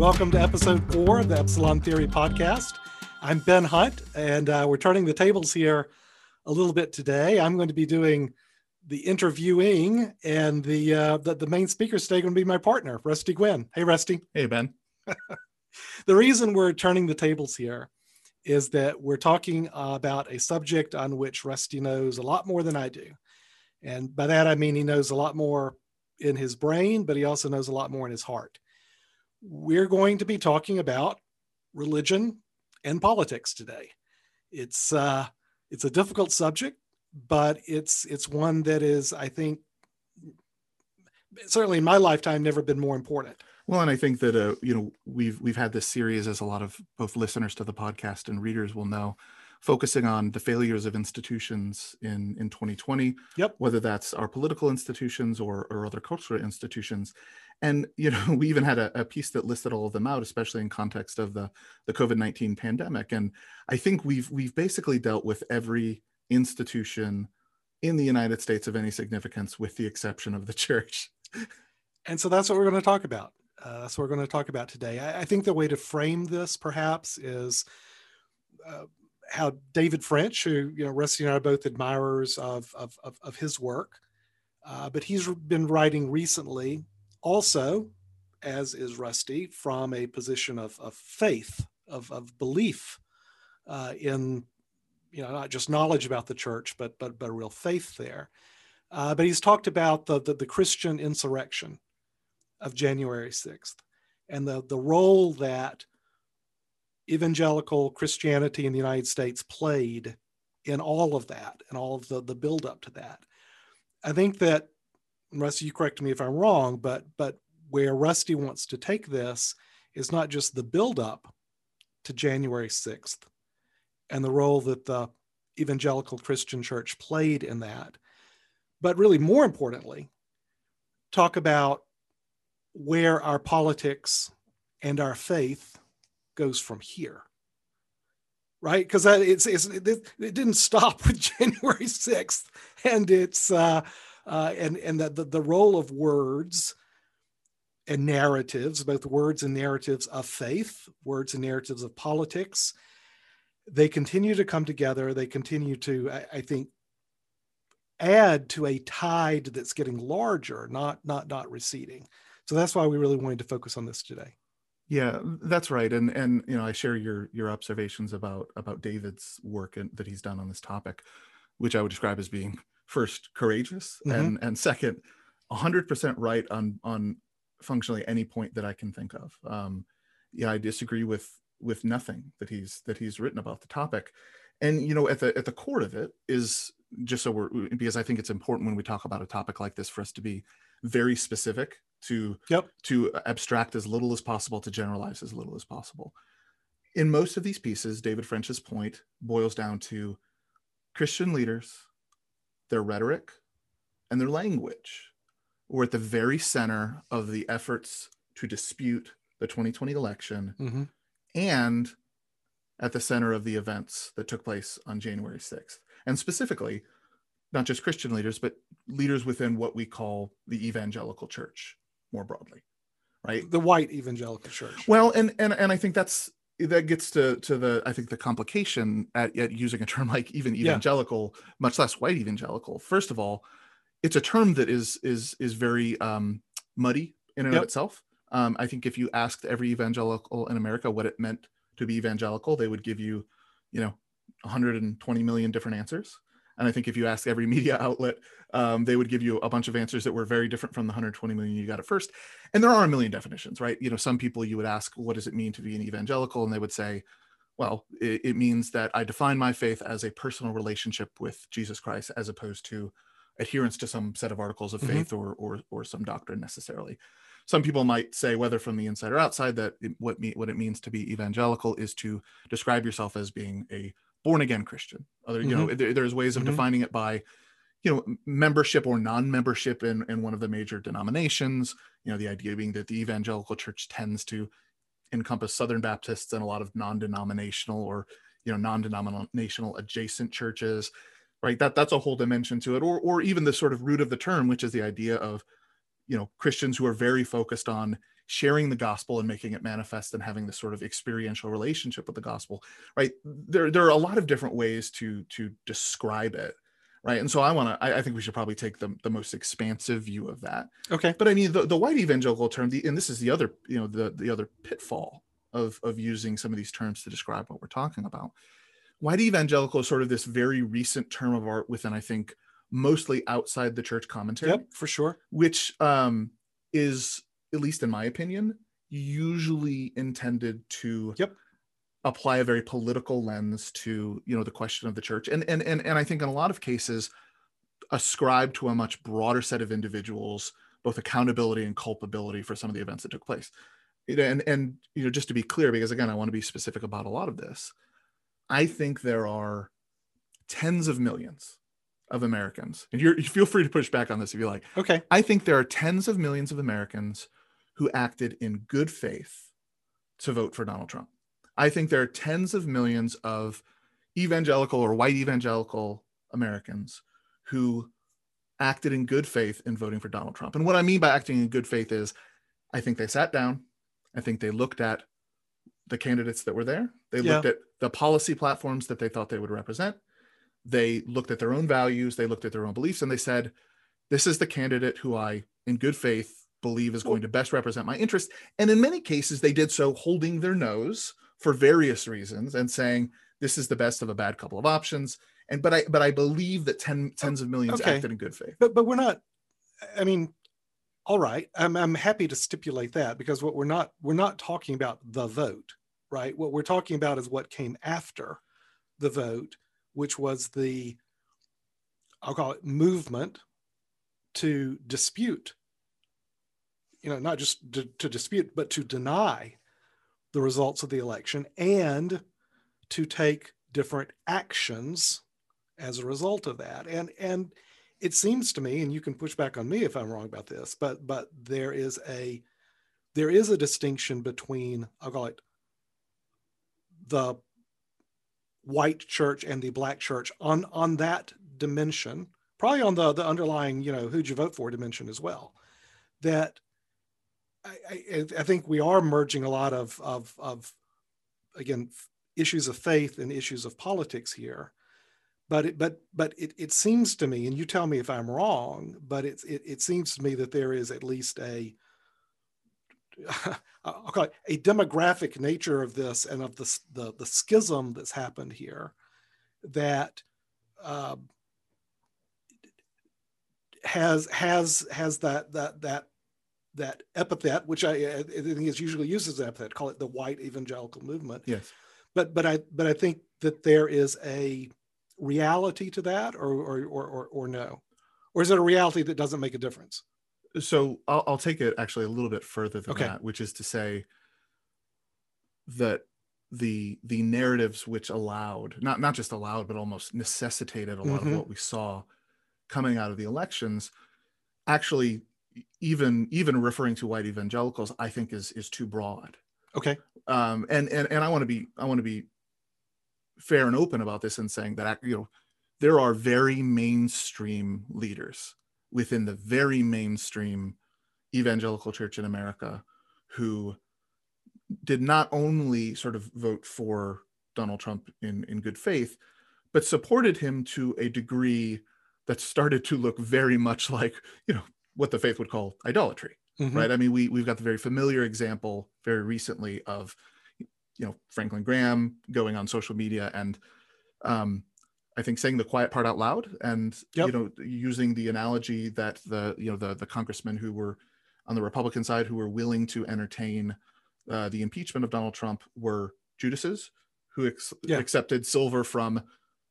Welcome to episode four of the Epsilon Theory podcast. I'm Ben Hunt, and uh, we're turning the tables here a little bit today. I'm going to be doing the interviewing, and the uh, the, the main speaker today going to be my partner, Rusty Guinn. Hey, Rusty. Hey, Ben. the reason we're turning the tables here is that we're talking about a subject on which Rusty knows a lot more than I do. And by that, I mean he knows a lot more in his brain, but he also knows a lot more in his heart we're going to be talking about religion and politics today. It's uh, it's a difficult subject, but it's it's one that is, I think, certainly in my lifetime, never been more important. Well, and I think that uh, you know we've we've had this series, as a lot of both listeners to the podcast and readers will know, focusing on the failures of institutions in in 2020. Yep. Whether that's our political institutions or or other cultural institutions, and you know we even had a, a, piece that listed all of them out especially in context of the the covid-19 pandemic. And i think we've we've basically dealt with every institution in the united states of any significance with the exception of the church. And so that's what we're going to talk about. Uh, that's what we're going to talk about today. I, I, think the way to frame this perhaps is uh, how david french who you know rusty and i are both admirers of of, of, of his work uh, but he's been writing recently also, as is Rusty, from a position of, of faith, of, of belief uh, in, you know, not just knowledge about the church, but but but a real faith there. Uh, but he's talked about the, the, the Christian insurrection of January sixth and the the role that evangelical Christianity in the United States played in all of that and all of the the build up to that. I think that Rusty, you correct me if I'm wrong, but but where Rusty wants to take this is not just the buildup to January 6th and the role that the evangelical Christian church played in that, but really more importantly, talk about where our politics and our faith goes from here right? Because it's, it's it, it, didn't stop with january 6th and it's uh uh, and and the, the, the role of words and narratives, both words and narratives of faith, words and narratives of politics, they continue to come together. They continue to, I, I think, add to a tide that's getting larger, not not not receding. So that's why we really wanted to focus on this today. Yeah, that's right. And and you know, I share your your observations about about David's work and, that he's done on this topic, which I would describe as being first courageous mm-hmm. and and second 100% right on on functionally any point that i can think of um yeah i disagree with with nothing that he's that he's written about the topic and you know at the at the core of it is just so we're because i think it's important when we talk about a topic like this for us to be very specific to yep. to abstract as little as possible to generalize as little as possible in most of these pieces david french's point boils down to christian leaders their rhetoric, and their language were at the very center of the efforts to dispute the 2020 election mm-hmm. and at the center of the events that took place on January 6th. And specifically, not just Christian leaders, but leaders within what we call the evangelical church more broadly, right? The white evangelical church. Well, and and and I think that's that gets to to the I think the complication at, at using a term like even evangelical, yeah. much less white evangelical. First of all, it's a term that is is is very um, muddy in and yep. of itself. Um, I think if you asked every evangelical in America what it meant to be evangelical, they would give you, you know, 120 million different answers. And I think if you ask every media outlet, um, they would give you a bunch of answers that were very different from the 120 million you got at first. And there are a million definitions, right? You know, some people you would ask, what does it mean to be an evangelical? And they would say, well, it, it means that I define my faith as a personal relationship with Jesus Christ as opposed to adherence to some set of articles of mm-hmm. faith or, or, or some doctrine necessarily. Some people might say, whether from the inside or outside, that it, what, me, what it means to be evangelical is to describe yourself as being a born again Christian. Other, mm-hmm. you know, mm-hmm. there, there's ways of mm-hmm. defining it by, you know, membership or non-membership in, in one of the major denominations. You know, the idea being that the evangelical church tends to encompass Southern Baptists and a lot of non-denominational or you know non-denominational adjacent churches, right? That that's a whole dimension to it, or or even the sort of root of the term, which is the idea of you know Christians who are very focused on sharing the gospel and making it manifest and having this sort of experiential relationship with the gospel right? There there are a lot of different ways to to describe it right? And so i want to I, I, think we should probably take the, the most expansive view of that. Okay. But i mean the, the white evangelical term the, and this is the other you know the the other pitfall of of using some of these terms to describe what we're talking about. White evangelical is sort of this very recent term of art within i think mostly outside the church commentary. Yep for sure. Which um is at least in my opinion usually intended to yep. apply a very political lens to you know the question of the church. And and and, and i think in a lot of cases ascribe to a much broader set of individuals both accountability and culpability for some of the events that took place. And and you know just to be clear because again i want to be specific about a lot of this i think there are tens of millions of americans and you feel free to push back on this if you like. Okay. I think there are tens of millions of americans who acted in good faith to vote for donald trump I think there are tens of millions of evangelical or white evangelical Americans who acted in good faith in voting for Donald Trump. And what I mean by acting in good faith is I think they sat down, I think they looked at the candidates that were there, they yeah. looked at the policy platforms that they thought they would represent, they looked at their own values, they looked at their own beliefs, and they said, This is the candidate who I, in good faith, believe is going to best represent my interest. And in many cases, they did so holding their nose for various reasons and saying this is the best of a bad couple of options. And but I but I believe that ten, tens of millions okay. acted in good faith. But but we're not. I mean, all right. I'm I'm happy to stipulate that because what we're not we're not talking about the vote, right? What we're talking about is what came after the vote, which was the I'll call it movement to dispute you know not just to, to, dispute but to deny the results of the election and to take different actions as a result of that. And and it seems to me, and you can push back on me if I'm wrong about this, but but there is a there is a distinction between I'll call it the white church and the black church on on that dimension, probably on the the underlying you know who'd you vote for dimension as well. That I, I, think we are merging a lot of, of, of, again, issues of faith and issues of politics here. But it, but but it, it seems to me, and you tell me if I'm wrong, but it, it, it seems to me that there is at least a I'll call it a demographic nature of this and of the the, the schism that's happened here that uh, has has has that that that that epithet, which I, I think is usually used as an epithet, call it the white evangelical movement. Yes. But but I but I think that there is a reality to that, or or or or, or no, or is it a reality that doesn't make a difference? So I'll, I'll take it actually a little bit further than okay. that, which is to say that the the narratives which allowed not not just allowed but almost necessitated a lot mm-hmm. of what we saw coming out of the elections actually even even referring to white evangelicals i think is is too broad. Okay. Um and and, and i want to be i want to be fair and open about this and saying that you know there are very mainstream leaders within the very mainstream evangelical church in america who did not only sort of vote for donald trump in in good faith but supported him to a degree that started to look very much like you know what the faith would call idolatry mm-hmm. right i mean we we've got the very familiar example very recently of you know franklin graham going on social media and um i think saying the quiet part out loud and yep. you know using the analogy that the you know the the congressmen who were on the republican side who were willing to entertain uh, the impeachment of donald trump were judases who ex- yeah. accepted silver from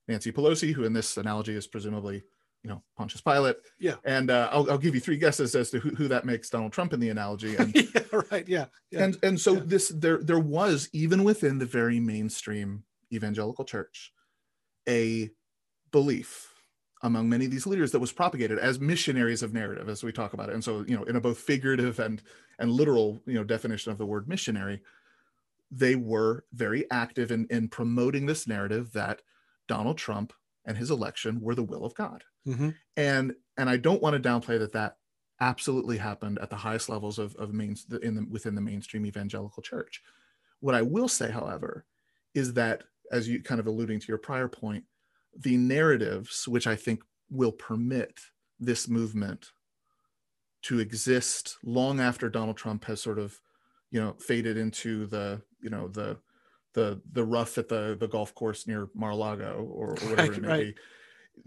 nancy pelosi who in this analogy is presumably you know Pontius Pilate. Yeah. And uh, I'll, I'll give you three guesses as to who, who that makes Donald Trump in the analogy. And yeah, right. Yeah. yeah. And and so yeah. this there there was even within the very mainstream evangelical church a belief among many of these leaders that was propagated as missionaries of narrative as we talk about it and so you know in a both figurative and and literal you know definition of the word missionary they were very active in in promoting this narrative that donald trump and his election were the will of god mm-hmm. and and i don't want to downplay that that absolutely happened at the highest levels of, of main, in the, within the mainstream evangelical church. What I will say, however, is that, as you kind of alluding to your prior point, the narratives which I think will permit this movement to exist long after Donald Trump has sort of, you know, faded into the, you know, the the the rough at the the golf course near Mar-a-Lago or, or whatever right, it may right. be.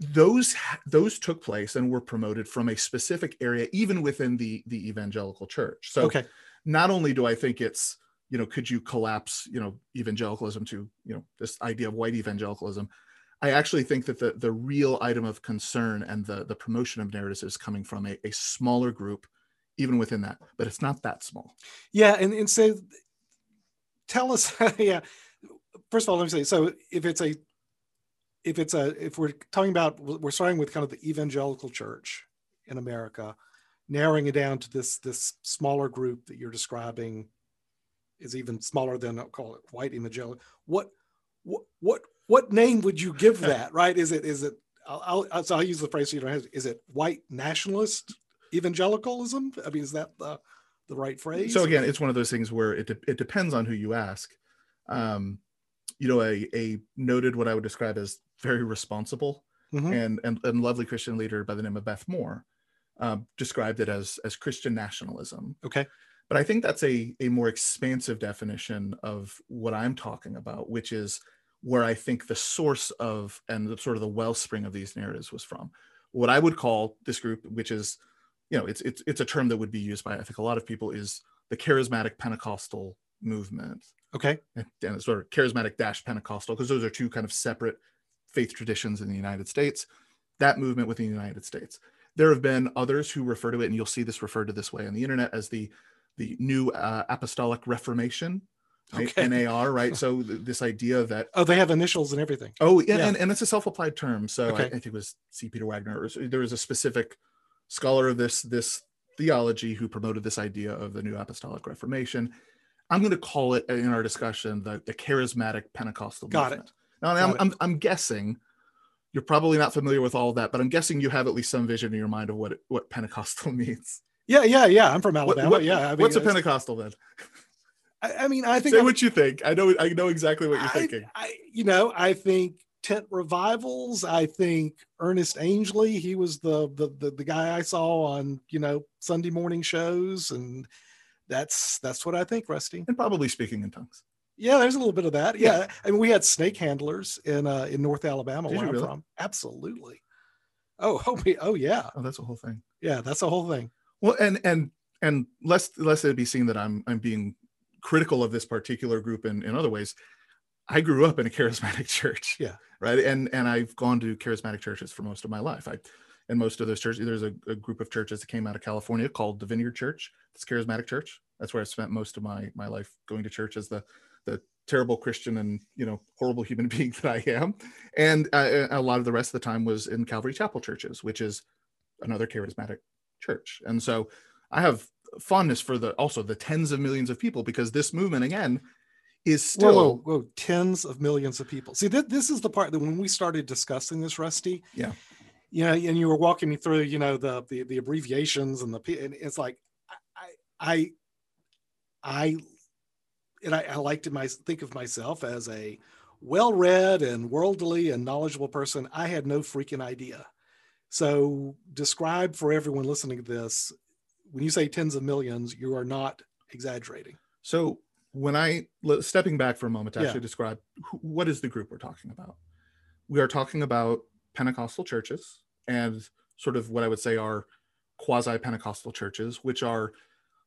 Those those took place and were promoted from a specific area, even within the the evangelical church. So, okay. not only do I think it's you know, could you collapse you know evangelicalism to you know this idea of white evangelicalism? I actually think that the the real item of concern and the the promotion of narratives is coming from a, a smaller group, even within that, but it's not that small. Yeah, and and so tell us, yeah. First of all, let me say so. If it's a if it's a if we're talking about we're starting with kind of the evangelical church in America, narrowing it down to this this smaller group that you're describing is even smaller than I'll call it white evangelical. What what what what name would you give that? Right? Is it is it? I'll, I'll so I'll use the phrase you know. Is it white nationalist evangelicalism? I mean, is that the the right phrase? So again, it's one of those things where it de- it depends on who you ask. Um, you know, a a noted what I would describe as very responsible mm-hmm. and, and and lovely Christian leader by the name of Beth Moore um, described it as as Christian nationalism. Okay. But I think that's a a more expansive definition of what I'm talking about, which is where I think the source of and the sort of the wellspring of these narratives was from. What I would call this group, which is, you know, it's it's it's a term that would be used by I think a lot of people, is the charismatic Pentecostal movement. Okay. And, and sort of charismatic dash Pentecostal, because those are two kind of separate faith traditions in the United States. That movement within the United States. There have been others who refer to it, and you'll see this referred to this way on the internet as the the New uh, Apostolic Reformation, right? okay. NAR, right? So th- this idea that oh, they have initials and everything. Oh, yeah, yeah. And, and it's a self-applied term. So okay. I, I, think it was C. Peter Wagner. there was a specific scholar of this this theology who promoted this idea of the New Apostolic Reformation. I'm going to call it uh, in our discussion the, the charismatic Pentecostal Got movement. it. Now, Got I'm, it. I'm, I'm guessing you're probably not familiar with all of that, but I'm guessing you have at least some vision in your mind of what what Pentecostal means. Yeah, yeah, yeah. I'm from Alabama. What, what, yeah. I mean, what's a Pentecostal then? I, I mean, I think. Say I'm, what you think. I know. I know exactly what you're I, thinking. I, you know, I think tent revivals. I think Ernest Angley. He was the, the the the guy I saw on you know Sunday morning shows, and that's that's what I think, Rusty. And probably speaking in tongues. Yeah, there's a little bit of that. Yeah, yeah. I mean, we had snake handlers in uh, in North Alabama Did where I'm really? from. Absolutely. Oh, oh, oh, yeah. Oh, that's a whole thing. Yeah, that's a whole thing. Well, and and and lest lest it be seen that I'm I'm being critical of this particular group in, in other ways. I grew up in a charismatic church. Yeah. Right. And and I've gone to charismatic churches for most of my life. I and most of those churches, there's a, a, group of churches that came out of California called the Vineyard Church. It's charismatic church. That's where I spent most of my my life going to church as the the terrible Christian and you know horrible human being that I am. And uh, a lot of the rest of the time was in Calvary Chapel churches, which is another charismatic church. And so I have fondness for the also the tens of millions of people because this movement again is still whoa, whoa, whoa, tens of millions of people. See, th- this is the part that when we started discussing this, Rusty. Yeah. You know, and you were walking me through, you know, the the, the abbreviations and the and it's like, I I I and I, I like to my, think of myself as a well-read and worldly and knowledgeable person. I had no freaking idea. So describe for everyone listening to this when you say tens of millions, you are not exaggerating. So when I stepping back for a moment to yeah. actually describe who, what is the group we're talking about, we are talking about Pentecostal churches and sort of what I would say are quasi Pentecostal churches, which are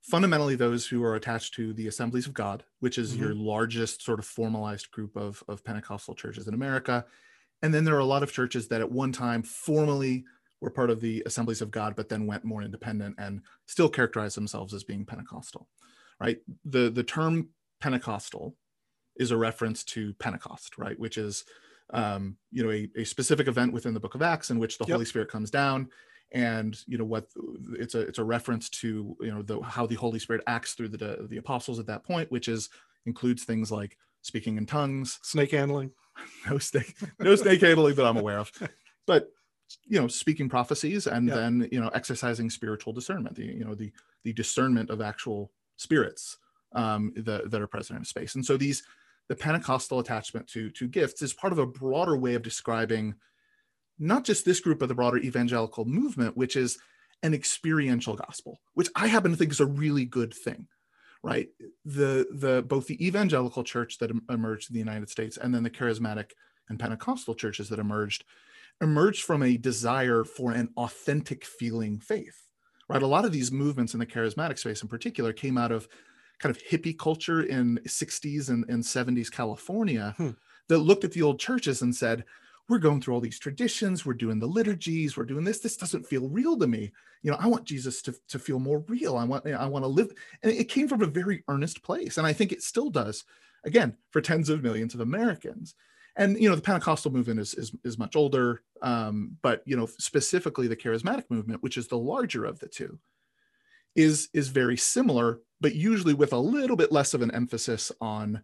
fundamentally those who are attached to the Assemblies of God, which is mm-hmm. your largest sort of formalized group of, of Pentecostal churches in America. And then there are a lot of churches that at one time formally were part of the Assemblies of God, but then went more independent and still characterize themselves as being Pentecostal, right? The, the term Pentecostal is a reference to Pentecost, right? Which is, um, you know, a, a specific event within the book of Acts in which the yep. Holy Spirit comes down and you know what it's a it's a reference to you know the how the holy spirit acts through the the apostles at that point which is includes things like speaking in tongues snake handling no snake no snake handling that i'm aware of but you know speaking prophecies and yeah. then you know exercising spiritual discernment the you know the the discernment of actual spirits um, that, that are present in space. And so these the pentecostal attachment to to gifts is part of a broader way of describing not just this group but the broader evangelical movement which is an experiential gospel which i happen to think is a really good thing right? The the both the evangelical church that emerged in the united states and then the charismatic and pentecostal churches that emerged emerged from a desire for an authentic feeling faith right? A lot of these movements in the charismatic space in particular came out of kind of hippie culture in 60s and, and 70s california hmm. that looked at the old churches and said we're going through all these traditions we're doing the liturgies we're doing this this doesn't feel real to me. You know i want jesus to, to feel more real. I want i want to live and it came from a very earnest place and i think it still does again for tens of millions of americans. And you know the pentecostal movement is is, is much older um, but you know specifically the charismatic movement which is the larger of the two is is very similar but usually with a little bit less of an emphasis on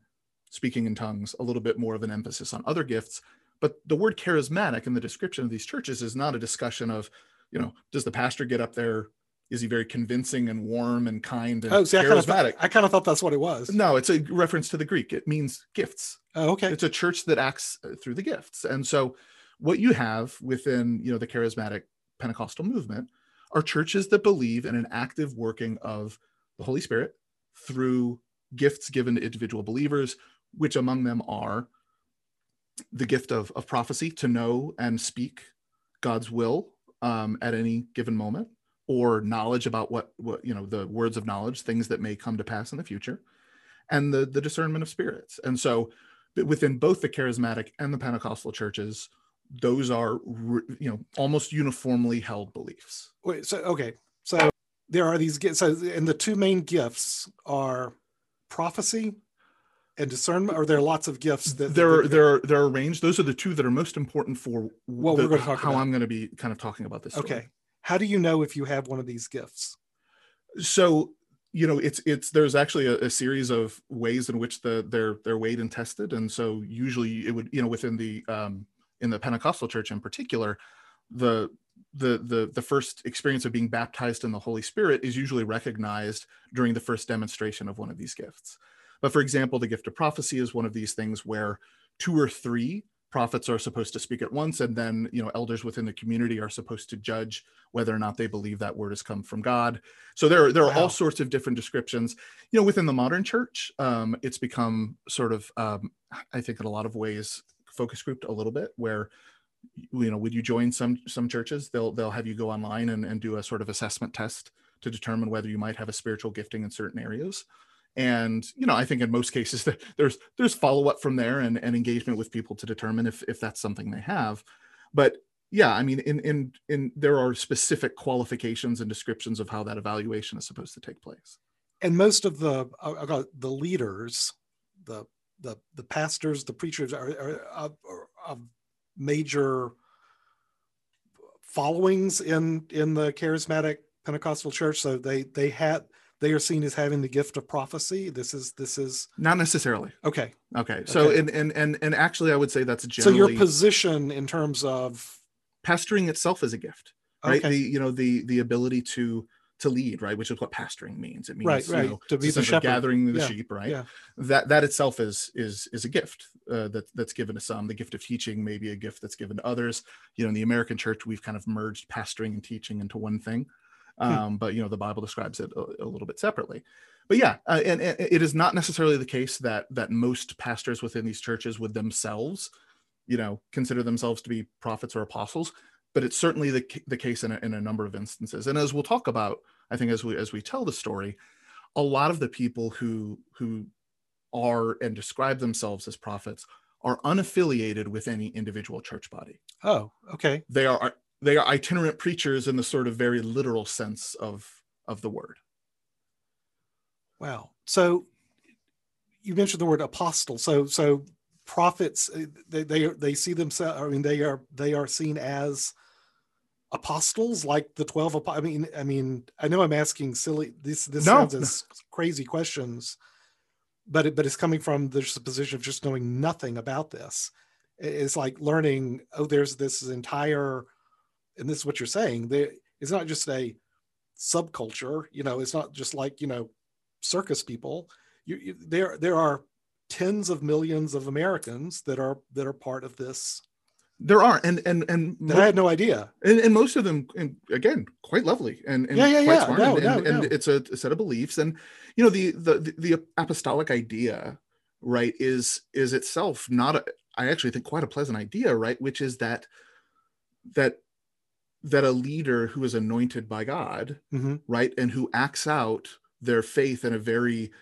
speaking in tongues a little bit more of an emphasis on other gifts but the word charismatic in the description of these churches is not a discussion of you know does the pastor get up there is he very convincing and warm and kind and oh, see, charismatic? I kind of thought that's what it was. No, it's a reference to the Greek. It means gifts. Oh, okay. It's a church that acts uh, through the gifts. And so what you have within, you know, the charismatic Pentecostal movement are churches that believe in an active working of the Holy Spirit through gifts given to individual believers, which among them are the gift of, of prophecy to know and speak God's will um, at any given moment or knowledge about what what you know the words of knowledge things that may come to pass in the future and the the discernment of spirits. And so within both the charismatic and the pentecostal churches those are you know almost uniformly held beliefs. Wait so okay so there are these gifts and the two main gifts are prophecy and discernment or there are lots of gifts that there are there are there are range those are the two that are most important for what the, we're going to talk how about. i'm going to be kind of talking about this story. okay how do you know if you have one of these gifts so you know it's it's there's actually a, a, series of ways in which the they're they're weighed and tested and so usually it would you know within the um in the pentecostal church in particular the the the the first experience of being baptized in the holy spirit is usually recognized during the first demonstration of one of these gifts. But for example the gift of prophecy is one of these things where two or three prophets are supposed to speak at once and then you know elders within the community are supposed to judge whether or not they believe that word has come from god. So there, there are wow. all sorts of different descriptions. You know within the modern church um, it's become sort of um, i think in a lot of ways focus grouped a little bit where you know would you join some some churches? They'll they'll have you go online and, and do a sort of assessment test to determine whether you might have a spiritual gifting in certain areas. And you know i think in most cases there's there's follow-up from there and, and engagement with people to determine if if that's something they have. But yeah i mean in in in there are specific qualifications and descriptions of how that evaluation is supposed to take place. And most of the uh, the leaders the the the pastors the preachers are, are, are, are major followings in in the charismatic pentecostal church. So they they had they are seen as having the gift of prophecy. This is this is not necessarily. Okay. Okay. So okay. And, and and and actually i would say that's generally so your position in terms of pastoring itself is a gift right? Okay. the you know the the ability to to lead right which is what pastoring means it means right, right. You know, to be the shepherd. gathering the yeah. sheep right yeah. that that itself is is is a gift uh, that that's given to some the gift of teaching may be a gift that's given to others you know in the american church we've kind of merged pastoring and teaching into one thing Hmm. um, but you know the bible describes it a, a little bit separately but yeah uh, and, and, it is not necessarily the case that that most pastors within these churches would themselves you know consider themselves to be prophets or apostles but it's certainly the, the case in a, in a number of instances and as we'll talk about i think as we as we tell the story a lot of the people who who are and describe themselves as prophets are unaffiliated with any individual church body. Oh okay. They are they are itinerant preachers in the sort of very literal sense of of the word. Wow so you mentioned the word apostle. So so prophets uh, they they, they see themselves i mean they are they are seen as apostles like the 12 i mean i mean i know i'm asking silly this this no. sounds as crazy questions but it, but it's coming from this position of just knowing nothing about this it's like learning oh there's this entire and this is what you're saying, there it's not just a subculture. You know, it's not just like you know circus people. You, you, there there are tens of millions of Americans that are that are part of this. There are, and and and most, I had no idea. And, and most of them, and again, quite lovely and, and yeah, yeah, quite yeah. smart. No, and, no, and, and it's a, a, set of beliefs, and you know the, the the apostolic idea, right, is is itself not a, I actually think quite a pleasant idea, right, which is that that that a leader who is anointed by God, mm-hmm. right, and who acts out their faith in a very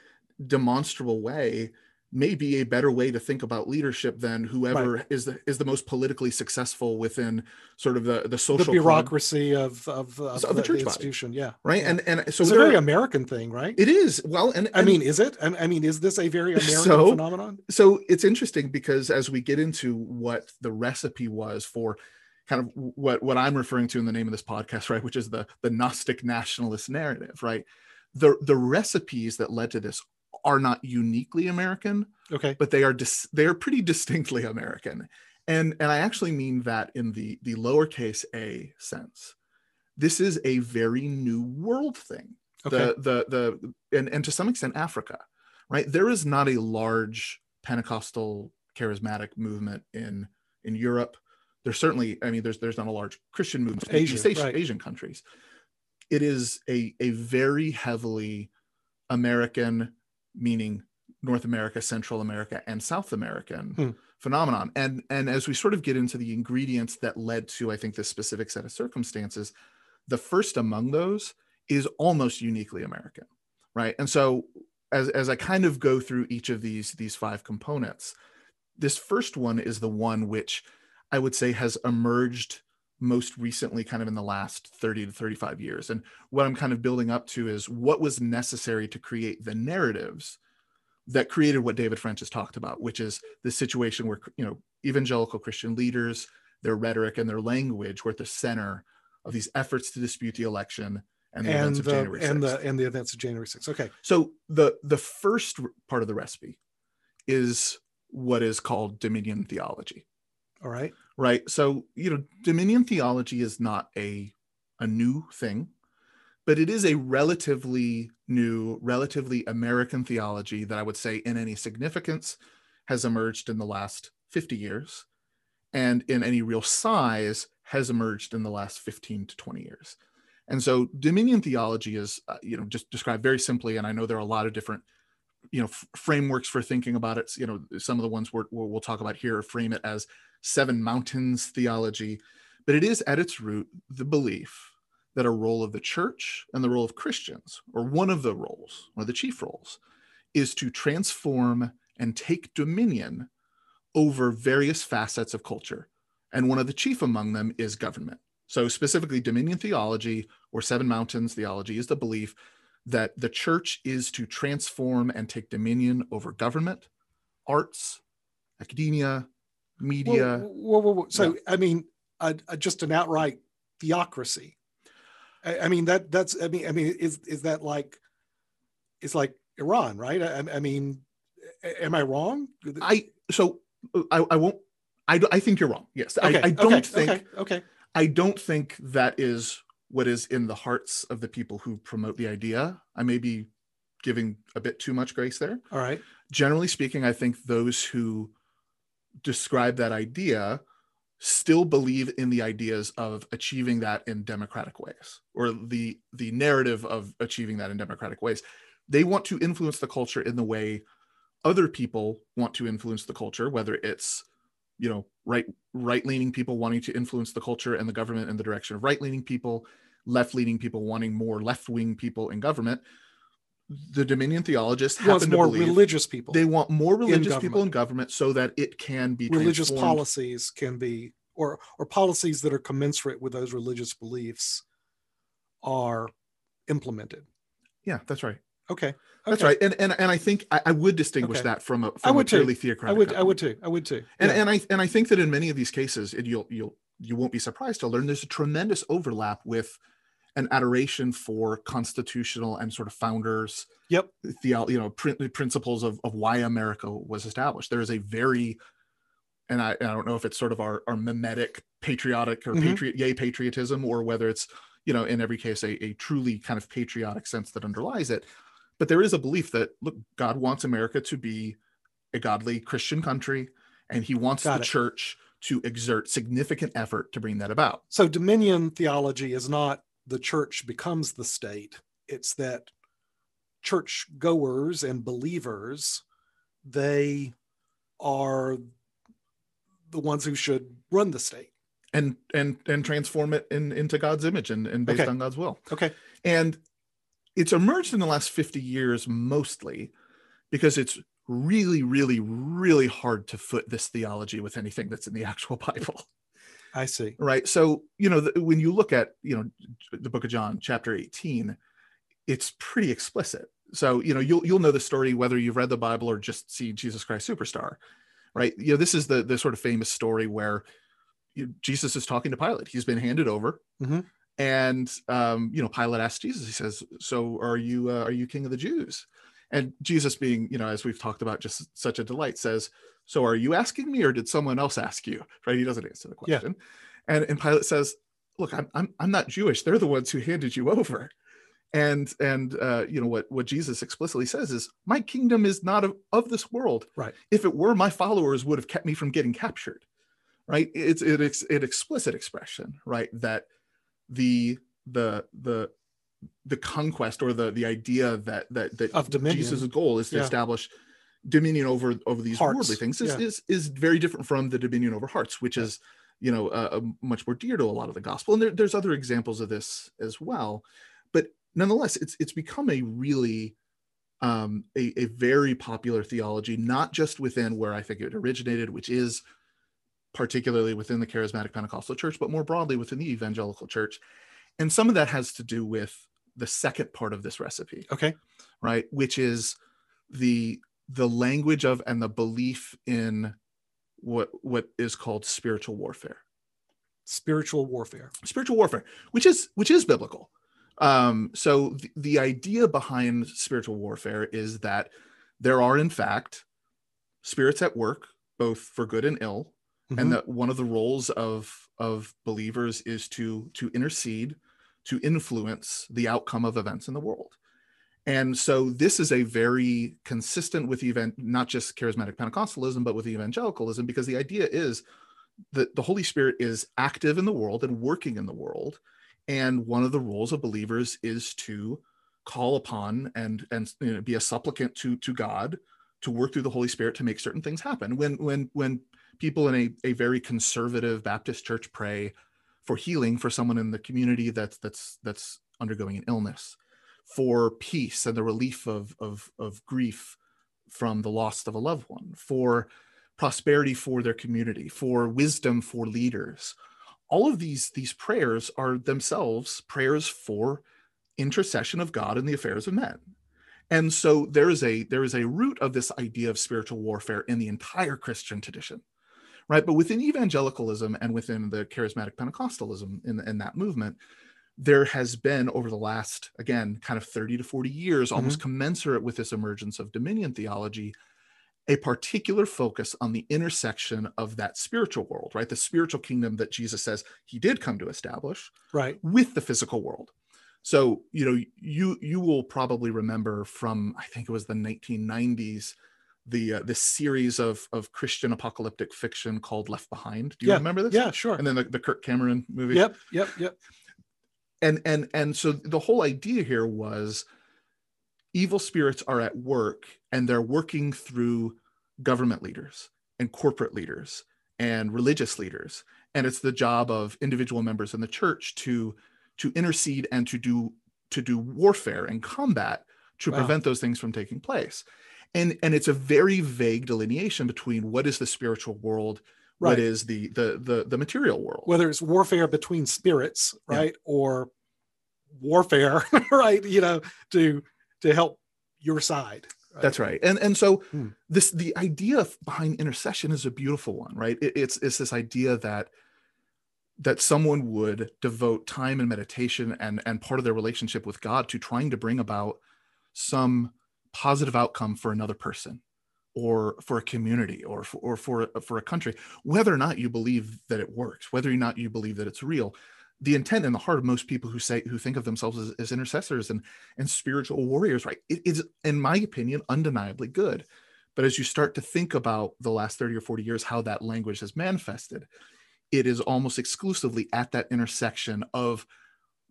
demonstrable way may be a better way to think about leadership than whoever Right. is the is the most politically successful within sort of the the social the club, bureaucracy of of, of, Of the church body. institution. Yeah, right Yeah. and and so it's a very American thing, right? it is well and, I mean, is it? I I mean, is this a very American So- phenomenon? so it's interesting because as we get into what the recipe was for kind of what what I'm referring to in the name of this podcast, right, which is the the Gnostic nationalist narrative, right? The the recipes that led to this are not uniquely American, Okay. but they are dis- they are pretty distinctly American, and and I actually mean that in the the lowercase a sense. This is a very new world thing. Okay. The the the and and to some extent Africa, right? There is not a large Pentecostal charismatic movement in in Europe. There's certainly, I mean, there's there's not a large Christian movement in Asia, East Asian, right. Asian countries. It is a a very heavily American, meaning North America, Central America, and South American Hmm. phenomenon. And and as we sort of get into the ingredients that led to, I think, this specific set of circumstances, the first among those is almost uniquely American, right? And so as as I kind of go through each of these these five components, this first one is the one which I would say has emerged most recently kind of in the last 30 to 35 years and what i'm kind of building up to is what was necessary to create the narratives that created what david french has talked about which is the situation where you know evangelical christian leaders their rhetoric and their language were at the center of these efforts to dispute the election and the And events of january 6th. and the and the events of January 6th. Okay. So the the first part of the recipe is what is called dominion theology, All right. Right? So you know, dominion theology is not a a new thing, but it is a relatively new, relatively American theology that I would say, in any significance, has emerged in the last fifty years, and in any real size has emerged in the last fifteen to twenty years. And so dominion theology is, uh, you know, just described very simply. And I know there are a lot of different, you know, f- frameworks for thinking about it. You know, some of the ones we're, we'll talk about here frame it as seven mountains theology, but it is at its root the belief that a role of the church and the role of Christians, or one of the roles, one of the chief roles, is to transform and take dominion over various facets of culture. And one of the chief among them is government. So, specifically, dominion theology or seven mountains theology is the belief that the church is to transform and take dominion over government, arts, academia, media. Whoa, whoa, whoa. So I mean, uh, just an outright theocracy. I, I mean that that's I mean I mean is is that like it's like Iran, right? I, I mean, am I wrong? I so I, I won't. I, I think you're wrong. Yes, okay, I, I don't okay, think okay, okay. I don't think that is what is in the hearts of the people who promote the idea. I may be giving a bit too much grace there. All right. Generally speaking, I think those who describe that idea still believe in the ideas of achieving that in democratic ways or the the narrative of achieving that in democratic ways. They want to influence the culture in the way other people want to influence the culture whether it's you know right right leaning people wanting to influence the culture and the government in the direction of right leaning people left leaning people wanting more left wing people in government the dominion theologists Wants happen to more religious people. they want more religious people in government so that it can be religious policies can be or or policies that are commensurate with those religious beliefs are implemented. Yeah, that's right. Okay. That's right. And and and I think I, I would distinguish Okay. that from a I from would a too. purely I theocratic. would I would too. I would too. And Yeah. and I and I think that in many of these cases, and you'll you'll you won't be surprised to learn there's a tremendous overlap with an adoration for constitutional and sort of founders Yep. the you know prin- principles of, of why america was established there is a very and I, I don't know if it's sort of our, our mimetic patriotic or Mhm. patriot yay patriotism or whether it's you know in every case a, a truly kind of patriotic sense that underlies it but there is a belief that look god wants america to be a godly christian country and he wants Got the it. church to exert significant effort to bring that about So dominion theology is not the church becomes the state. It's that church goers and believers, they are the ones who should run the state. and and and transform it in, into god's image and, and based Okay. on god's will Okay. And it's emerged in the last 50 years mostly because it's really, really, really hard to foot this theology with anything that's in the actual Bible, I see. right? So, you know, the, when you look at, you know, the book of John, chapter 18, it's pretty explicit. So, you know, you'll you'll know the story whether you've read the Bible or just see Jesus Christ Superstar, right? You know, this is the the sort of famous story where you, Jesus is talking to Pilate. He's been handed over, Mhm. and um, you know, Pilate asks Jesus. He says, "So, are you uh, are you king of the Jews?" And Jesus, being you know, as we've talked about, just such a delight, says, "So, are you asking me, or did someone else ask you?" Right? He doesn't answer the Yeah. question, and and Pilate says, "Look, I'm I'm I'm not Jewish. They're the ones who handed you over." and and uh, you know what what jesus explicitly says is my kingdom is not of, of this world Right. if it were my followers would have kept me from getting captured right it's it, it's an explicit expression right that the the the the conquest or the the idea that that that Of dominion. jesus' goal is to Yeah. establish dominion over over these Hearts, worldly things is, yeah. is is very different from the dominion over hearts which is you know uh, much more dear to a lot of the gospel and there, there's other examples of this as well but nonetheless it's it's become a really um, a, a very popular theology not just within where i think it originated which is particularly within the charismatic pentecostal church but more broadly within the evangelical church and some of that has to do with the second part of this recipe Okay. right which is the the language of and the belief in what what is called spiritual warfare Spiritual warfare. spiritual warfare which is which is biblical um so the, the idea behind spiritual warfare is that there are in fact spirits at work both for good and ill Mhm. and that one of the roles of of believers is to to intercede to influence the outcome of events in the world. And so this is a very consistent with the event not just charismatic pentecostalism but with evangelicalism because the idea is that the holy spirit is active in the world and working in the world. And one of the roles of believers is to call upon and and you know, be a supplicant to to god to work through the holy spirit to make certain things happen. When when when people in a, a very conservative baptist church pray for healing for someone in the community that's that's that's undergoing an illness for peace and the relief of of, of grief from the loss of a loved one for prosperity for their community for wisdom for leaders. All of these these prayers are themselves prayers for intercession of god in the affairs of men. And so there is a there is a root of this idea of spiritual warfare in the entire christian tradition right? But within evangelicalism and within the charismatic pentecostalism in, in that movement there has been over the last again kind of 30 to 40 years mm-hmm. almost commensurate with this emergence of dominion theology a particular focus on the intersection of that spiritual world right? The spiritual kingdom that jesus says he did come to establish Right. with the physical world. So you know you you will probably remember from i think it was the 1990s the uh, this series of of christian apocalyptic fiction called left behind do you Yeah, remember this Yeah, sure. and then the, the kirk cameron movie Yep. Yep. Yep. and and and so the whole idea here was evil spirits are at work and they're working through government leaders and corporate leaders and religious leaders and it's the job of individual members in the church to to intercede and to do to do warfare and combat to Wow. prevent those things from taking place and and it's a very vague delineation between what is the spiritual world what Right. is the the the, the material world Whether it's warfare between spirits, Yeah. right, or warfare, right, you know, to to help your side. That's right. And and so Hmm. this the idea behind intercession is a beautiful one, right? It- it's it's this idea that that someone would devote time and meditation and and part of their relationship with God to trying to bring about some positive outcome for another person or for a community or for, or for for a country whether or not you believe that it works whether or not you believe that it's real the intent in the heart of most people who say who think of themselves as, as intercessors and and spiritual warriors right? It is in my opinion undeniably good. But as you start to think about the last 30 or 40 years how that language has manifested it is almost exclusively at that intersection of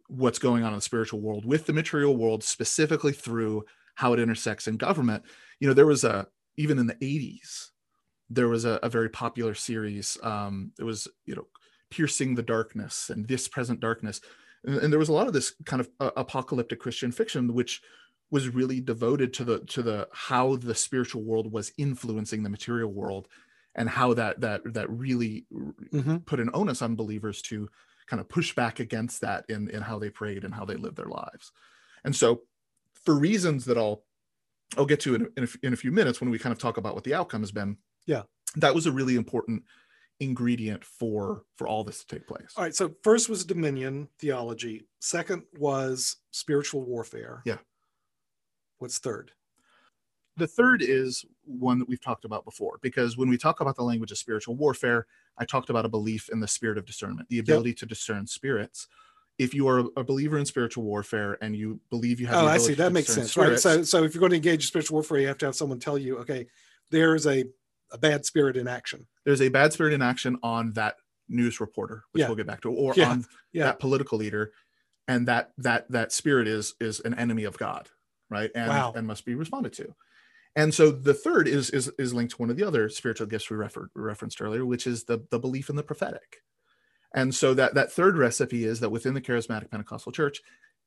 what's going on in the spiritual world with the material world specifically through how it intersects in government. You know there was a even in the 80s there was a, a very popular series um it was you know piercing the darkness and this present darkness. And, and there was a lot of this kind of uh, apocalyptic christian fiction which was really devoted to the to the how the spiritual world was influencing the material world and how that that that really mm-hmm. put an onus on believers to kind of push back against that in in how they prayed and how they lived their lives. And so for reasons that i'll i'll get to in, in, a, in a few minutes when we kind of talk about what the outcome has been yeah that was a really important ingredient for for all this to take place. All right. So first was dominion theology. Second was spiritual warfare. Yeah. What's third? The third is one that we've talked about before because when we talk about the language of spiritual warfare, I talked about a belief in the spirit of discernment, the ability yep. to discern spirits. If you are a believer in spiritual warfare and you believe you have, oh, I see, that makes sense, spirits, right? So, so if you're going to engage in spiritual warfare, you have to have someone tell you, okay, there is a a bad spirit in action. There's a bad spirit in action on that news reporter, which yeah. we'll get back to, or yeah. on yeah. that political leader, and that that that spirit is is an enemy of God, right? And wow. and must be responded to. And so the third is is is linked to one of the other spiritual gifts we refer, referenced earlier, which is the the belief in the prophetic. And so that that third recipe is that within the charismatic Pentecostal church,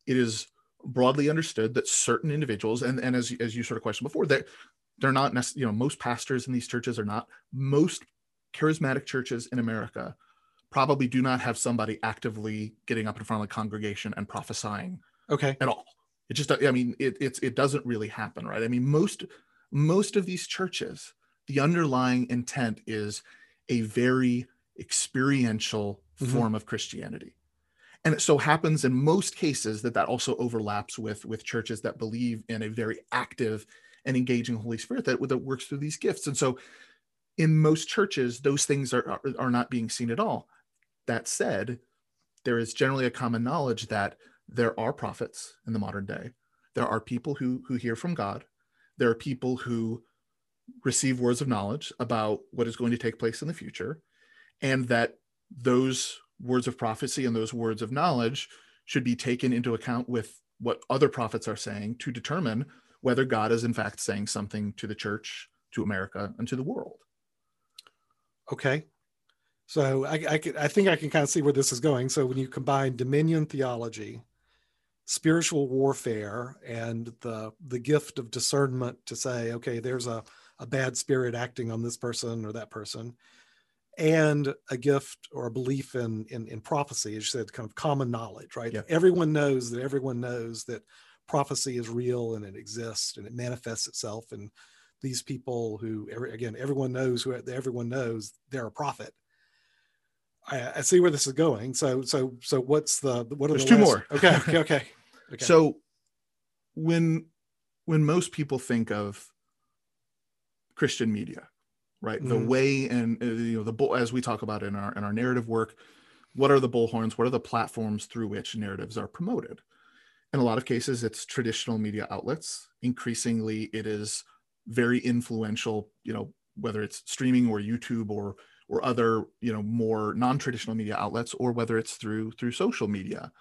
it is broadly understood that certain individuals, and, and as, as you sort of questioned before, that they're not necessarily, you know, most pastors in these churches are not, most charismatic churches in America probably do not have somebody actively getting up in front of the congregation and prophesying okay. at all. It just i mean it it's it doesn't really happen right? I mean most most of these churches the underlying intent is a very experiential mm-hmm. form of christianity and it so happens in most cases that that also overlaps with with churches that believe in a very active and engaging Holy Spirit that, that works through these gifts. And so in most churches, those things are, are, are not being seen at all. That said, there is generally a common knowledge that there are prophets in the modern day. There are people who, who hear from God. There are people who receive words of knowledge about what is going to take place in the future. And that those words of prophecy and those words of knowledge should be taken into account with what other prophets are saying to determine whether God is in fact saying something to the church, to America, and to the world. Okay. So I, I, I think I can kind of see where this is going. So when you combine dominion theology, spiritual warfare, and the the gift of discernment to say, okay, there's a, a bad spirit acting on this person or that person, and a gift or a belief in in, in prophecy, as you said, kind of common knowledge, right? Yeah. Everyone knows that everyone knows that prophecy is real and it exists and it manifests itself. And these people who every, again everyone knows who everyone knows they're a prophet. I, I, see where this is going. So so so what's the what are there's the two last, more. Okay okay okay okay. So when when most people think of christian media right? Mm-hmm. the way and uh, you know the bull as we talk about in our in our narrative work what are the bullhorns? What are the platforms through which narratives are promoted? In a lot of cases it's traditional media outlets. Increasingly it is very influential you know whether it's streaming or youtube or or other you know more non-traditional media outlets or whether it's through through social media.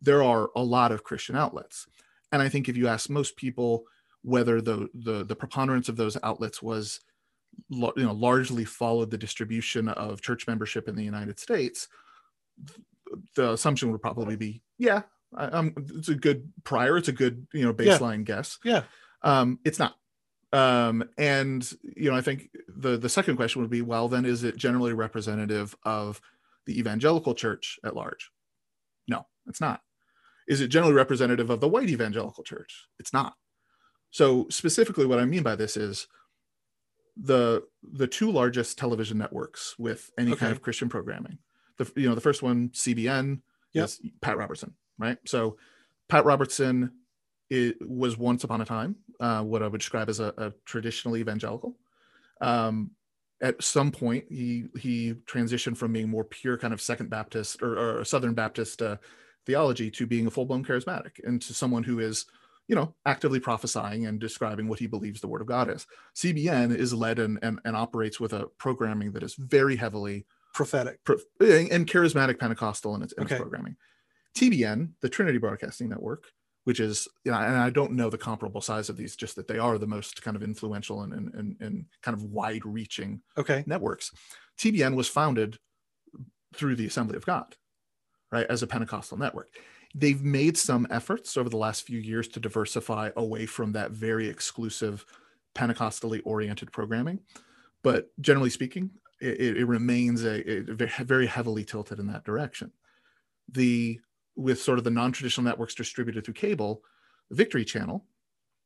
There are a lot of christian outlets. And i think if you ask most people whether the the, the preponderance of those outlets was you know largely followed the distribution of church membership in the united states the assumption would probably be yeah I, it's a good prior. It's a good you know baseline yeah. guess. Yeah. Um, it's not. Um, and you know, I think the the second question would be, well, then is it generally representative of the evangelical church at large? No, it's not. Is it generally representative of the white evangelical church? It's not. So specifically, what I mean by this is the the two largest television networks with any okay. kind of Christian programming. The you know the first one, CBN, yep. is Pat Robertson right? So Pat Robertson it was once upon a time uh, what I would describe as a, a traditional evangelical. Um, at some point, he he transitioned from being more pure kind of Second Baptist or, or Southern Baptist uh, theology to being a full blown charismatic and to someone who is you know, actively prophesying and describing what he believes the word of God is. CBN is led and, and, and operates with a programming that is very heavily prophetic pro, and charismatic Pentecostal in its, in okay. its programming. TBN, the Trinity Broadcasting Network, which is, you know, and I don't know the comparable size of these, just that they are the most kind of influential and, and, and, and kind of wide reaching okay. networks. TBN was founded through the Assembly of God, right, as a Pentecostal network they've made some efforts over the last few years to diversify away from that very exclusive Pentecostally oriented programming. But generally speaking, it, it remains a, a, very heavily tilted in that direction. The with sort of the non-traditional networks distributed through cable, Victory Channel,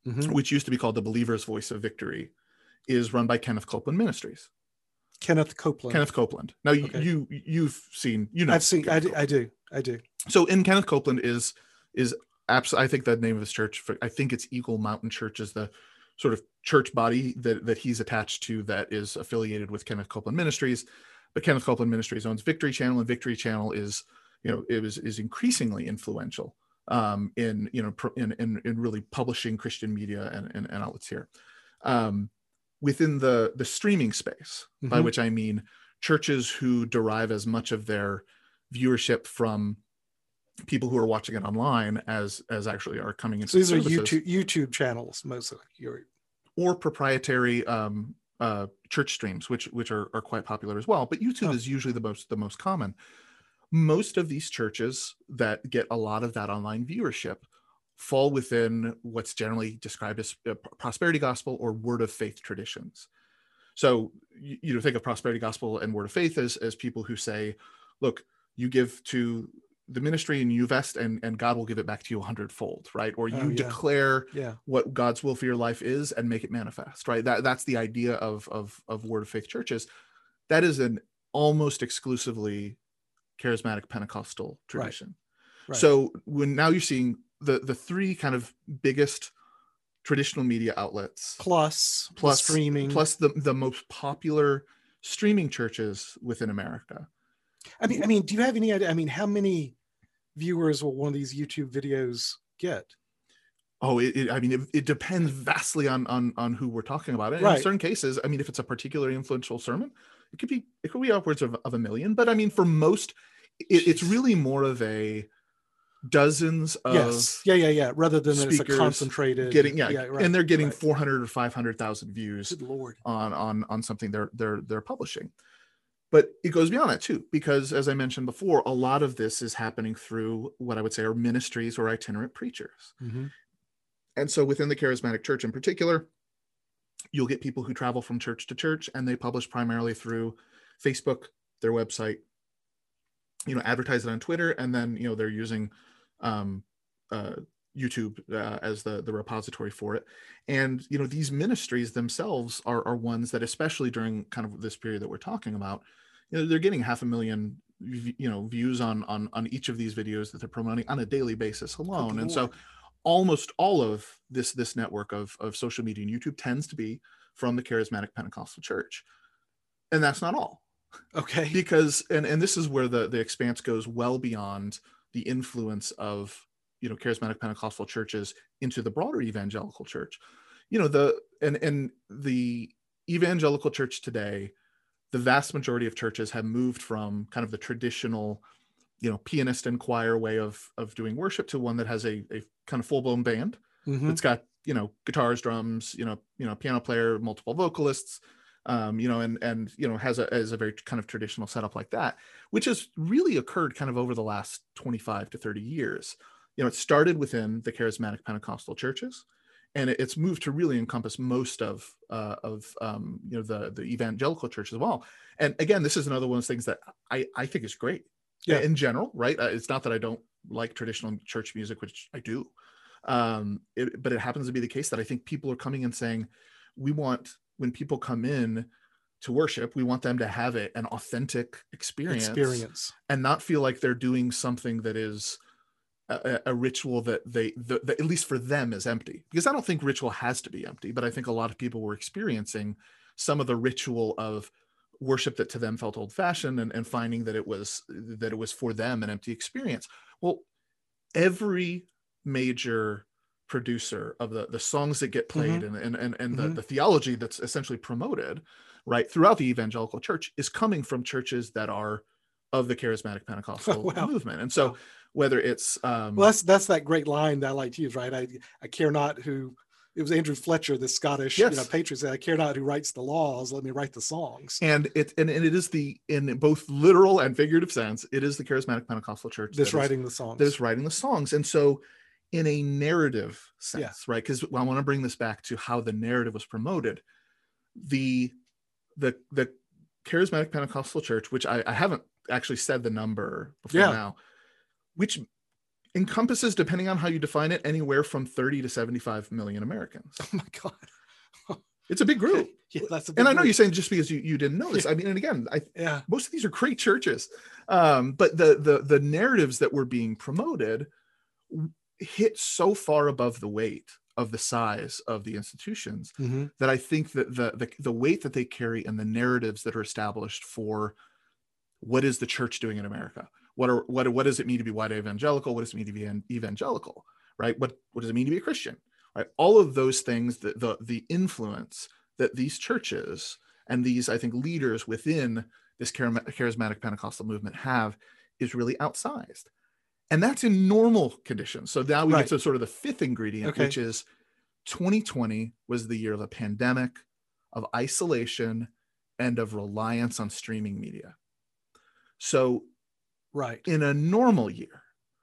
mm-hmm. which used to be called the Believer's Voice of Victory, is run by Kenneth Copeland Ministries. Kenneth Copeland. Kenneth Copeland. Now okay. you you've seen you know I've seen I do, I do I do so in Kenneth Copeland is is absolutely I think the name of his church for, I think it's Eagle Mountain Church is the sort of church body that that he's attached to that is affiliated with Kenneth Copeland Ministries. But Kenneth Copeland Ministries owns Victory Channel, and Victory Channel is you know it was is increasingly influential um, in you know in, in, in really publishing Christian media and, and, and outlets here. Um, within the the streaming space, mm-hmm. by which I mean churches who derive as much of their viewership from people who are watching it online as as actually are coming into so these services. are youtube youtube channels mostly or proprietary um, uh, church streams which which are, are quite popular as well but youtube oh. is usually the most the most common most of these churches that get a lot of that online viewership fall within what's generally described as prosperity gospel or word of faith traditions so you, you know think of prosperity gospel and word of faith as as people who say look you give to the ministry and you vest and, and God will give it back to you a hundredfold, right? Or oh, you oh, yeah. declare yeah. what God's will for your life is and make it manifest, right? That that's the idea of of of word of faith churches. That is an almost exclusively charismatic Pentecostal tradition. Right. Right. So when now you're seeing the the three kind of biggest traditional media outlets plus plus streaming plus the the most popular streaming churches within America I mean, I mean, do you have any idea? I mean, how many viewers will one of these YouTube videos get? Oh, it, it I mean, it, it, depends vastly on on on who we're talking about. right. In certain cases, I mean, if it's a particularly influential sermon, it could be it could be upwards of, of a million. But I mean, for most, it, it's really more of a dozens of yes yeah yeah yeah rather than it's a concentrated getting yeah, yeah right, and they're getting right. 400 or 500,000 views Good Lord. on on on something they're they're they're publishing but it goes beyond that too because as i mentioned before a lot of this is happening through what i would say are ministries or itinerant preachers mm-hmm. and so within the charismatic church in particular you'll get people who travel from church to church and they publish primarily through facebook their website you know advertise it on twitter and then you know they're using um, uh, YouTube uh, as the the repository for it. And you know these ministries themselves are are ones that, especially during kind of this period that we're talking about, you know they're getting half a million you know views on on on each of these videos that they're promoting on a daily basis alone. And so almost all of this this network of of social media and youtube tends to be from the charismatic pentecostal church. And that's not all. Okay. Because and and this is where the the expanse goes well beyond the influence of you know charismatic pentecostal churches into the broader evangelical church. You know the and and the evangelical church today the vast majority of churches have moved from kind of the traditional you know pianist and choir way of of doing worship to one that has a, a kind of full-blown band mm-hmm. it's got you know guitars drums you know you know piano player multiple vocalists um, you know and and you know has a has a very kind of traditional setup like that which has really occurred kind of over the last 25 to 30 years you know it started within the charismatic pentecostal churches and it's moved to really encompass most of uh, of um, you know the the evangelical church as well. And again, this is another one of those things that I I think is great. Yeah. In general, right? Uh, it's not that I don't like traditional church music, which I do, um, it, but it happens to be the case that I think people are coming and saying, we want when people come in to worship, we want them to have it an authentic experience, experience, and not feel like they're doing something that is a, a, ritual that they the, the, at least for them is empty because i don't think ritual has to be empty but i think a lot of people were experiencing some of the ritual of worship that to them felt old fashioned and, and finding that it was that it was for them an empty experience well every major producer of the the songs that get played mm-hmm. and and and, and mm-hmm. the, the theology that's essentially promoted right throughout the evangelical church is coming from churches that are of the charismatic pentecostal wow. movement and so whether it's um well that's that's that great line that i like to use right i i care not who it was Andrew Fletcher, the Scottish yes. you know, patriot said, I care not who writes the laws, let me write the songs. And it and, and it is the in both literal and figurative sense, it is the charismatic Pentecostal church that's writing is, the songs. That is writing the songs. And so in a narrative sense, yeah. right? Because I want to bring this back to how the narrative was promoted. The the the charismatic Pentecostal church, which I, I haven't actually said the number before yeah. now, which encompasses, depending on how you define it, anywhere from 30 to 75 million Americans. Oh my God. it's a big group. yeah, that's and I know group. you're saying just because you, you didn't know this. Yeah. I mean, and again, I yeah, most of these are great churches. Um, but the the the narratives that were being promoted hit so far above the weight of the size of the institutions mm-hmm. that I think that the, the the weight that they carry and the narratives that are established for what is the church doing in America? What are what what does it mean to be white evangelical? What does it mean to be an evangelical? Right? What what does it mean to be a Christian? Right? All of those things, the the, the influence that these churches and these I think leaders within this charismatic Pentecostal movement have is really outsized. And that's in normal conditions. So now we right. get to sort of the fifth ingredient, okay. which is 2020 was the year of a pandemic, of isolation, and of reliance on streaming media. So right. in a normal year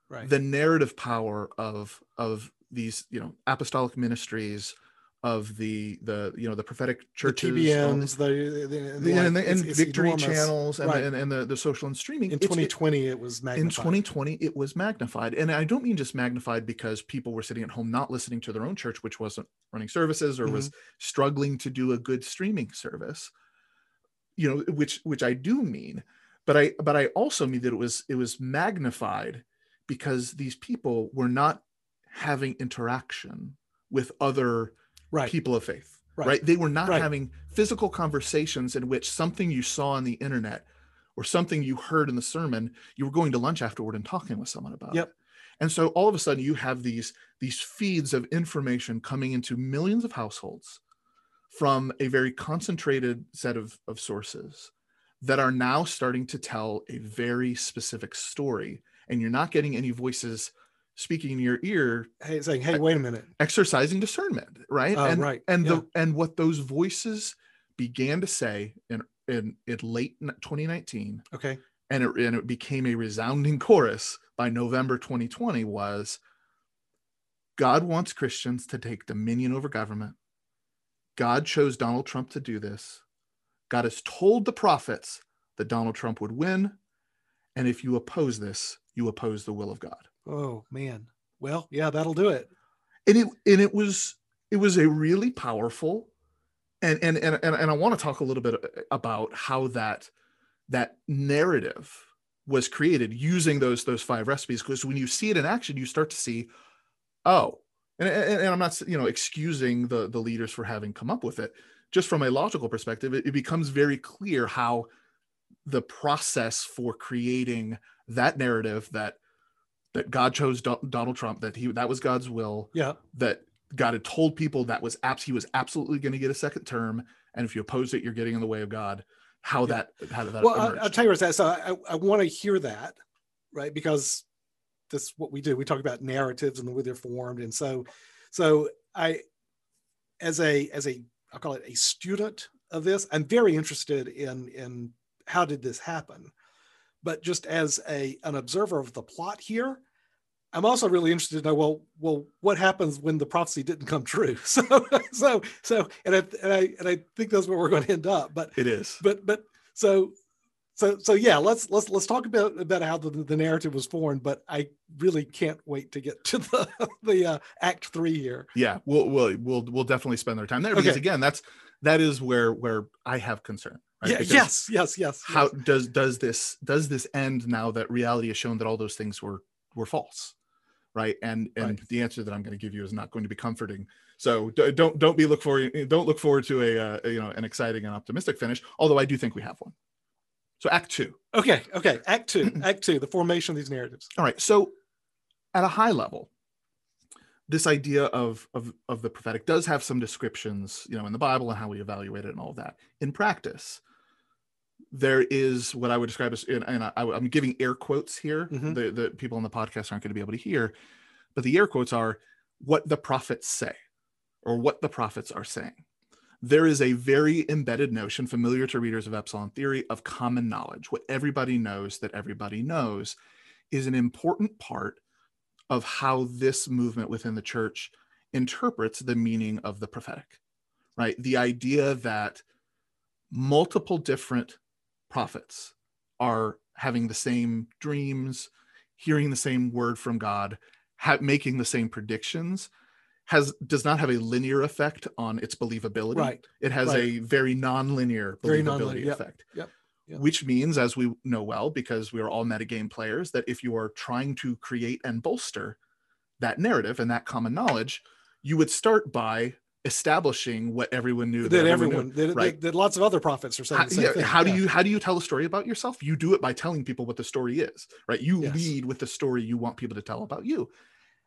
right. the narrative power of of these you know apostolic ministries of the the you know the prophetic churches the TBNs the, the, the and, the, and it's, victory it's channels and, right. and, and, the, the social and streaming. In 2020 it, it, was magnified. In 2020 it was magnified. And i don't mean just magnified because people were sitting at home not listening to their own church which wasn't running services or mm-hmm. was struggling to do a good streaming service you know which which i do mean but i but i also mean that it was it was magnified because these people were not having interaction with other right. people of faith right, right? they were not right. having physical conversations in which something you saw on the internet or something you heard in the sermon you were going to lunch afterward and talking with someone about yep. and so all of a sudden you have these these feeds of information coming into millions of households from a very concentrated set of, of sources that are now starting to tell a very specific story and you're not getting any voices speaking in your ear hey saying hey wait a minute. exercising discernment right? Uh, and right. and yeah. the and what those voices began to say in in, in late 2019 okay. and it, and it became a resounding chorus by november 2020 was god wants christians to take dominion over government. God chose donald trump to do this God has told the prophets that Donald Trump would win. And if you oppose this, you oppose the will of God. Oh man. Well, yeah, that'll do it. And it and it was it was a really powerful and and and and, and I want to talk a little bit about how that that narrative was created using those those five recipes because when you see it in action you start to see oh and, and, and i'm not you know excusing the the leaders for having come up with it just from a logical perspective, it, it becomes very clear how the process for creating that narrative that that God chose Do- Donald Trump, that he that was God's will, yeah, that God had told people that was abs- he was absolutely going to get a second term, and if you oppose it, you're getting in the way of God. How yeah. that how did that well, I, will tell you what that. So I, I want to hear that, right? Because that's what we do. We talk about narratives and the way they're formed, and so so I, as a as a I'll call it a student of this. I'm very interested in in how did this happen, but just as a an observer of the plot here, I'm also really interested to know well well what happens when the prophecy didn't come true. So so so and I and I and I think that's where we're going to end up. But it is. But but so so so yeah let's let's let's talk about about how the, the narrative was formed but i really can't wait to get to the the uh, act three here yeah we'll we'll we'll, we'll definitely spend our time there because okay. again that's that is where where i have concern right? yeah, yes yes yes how yes. does does this does this end now that reality has shown that all those things were were false right and and right. the answer that i'm going to give you is not going to be comforting So don't don't be look for don't look forward to a, uh, you know an exciting and optimistic finish. Although I do think we have one. So Act Two. Okay. Okay. Act Two. Act Two. The formation of these narratives. All right. So at a high level, this idea of, of of the prophetic does have some descriptions, you know, in the Bible and how we evaluate it and all of that. In practice, there is what I would describe as, and, and I, am giving air quotes here. Mm-hmm. The the people on the podcast aren't going to be able to hear, but the air quotes are what the prophets say, or what the prophets are saying. There is a very embedded notion, familiar to readers of Epsilon theory, of common knowledge. What everybody knows that everybody knows is an important part of how this movement within the church interprets the meaning of the prophetic, right? The idea that multiple different prophets are having the same dreams, hearing the same word from God, ha- making the same predictions has does not have a linear effect on its believability. Right. It has right. a very non-linear believability very non-linear. Yep. effect. Yep which means, as we know well, because we are all metagame players, that if you are trying to create and bolster that narrative and that common knowledge, you would start by establishing what everyone knew that, that everyone, everyone knew, that, right? That, that, lots of other prophets are saying. How, yeah, how yeah. do you how do you tell a story about yourself? You do it by telling people what the story is, right? You yes. lead with the story you want people to tell about you,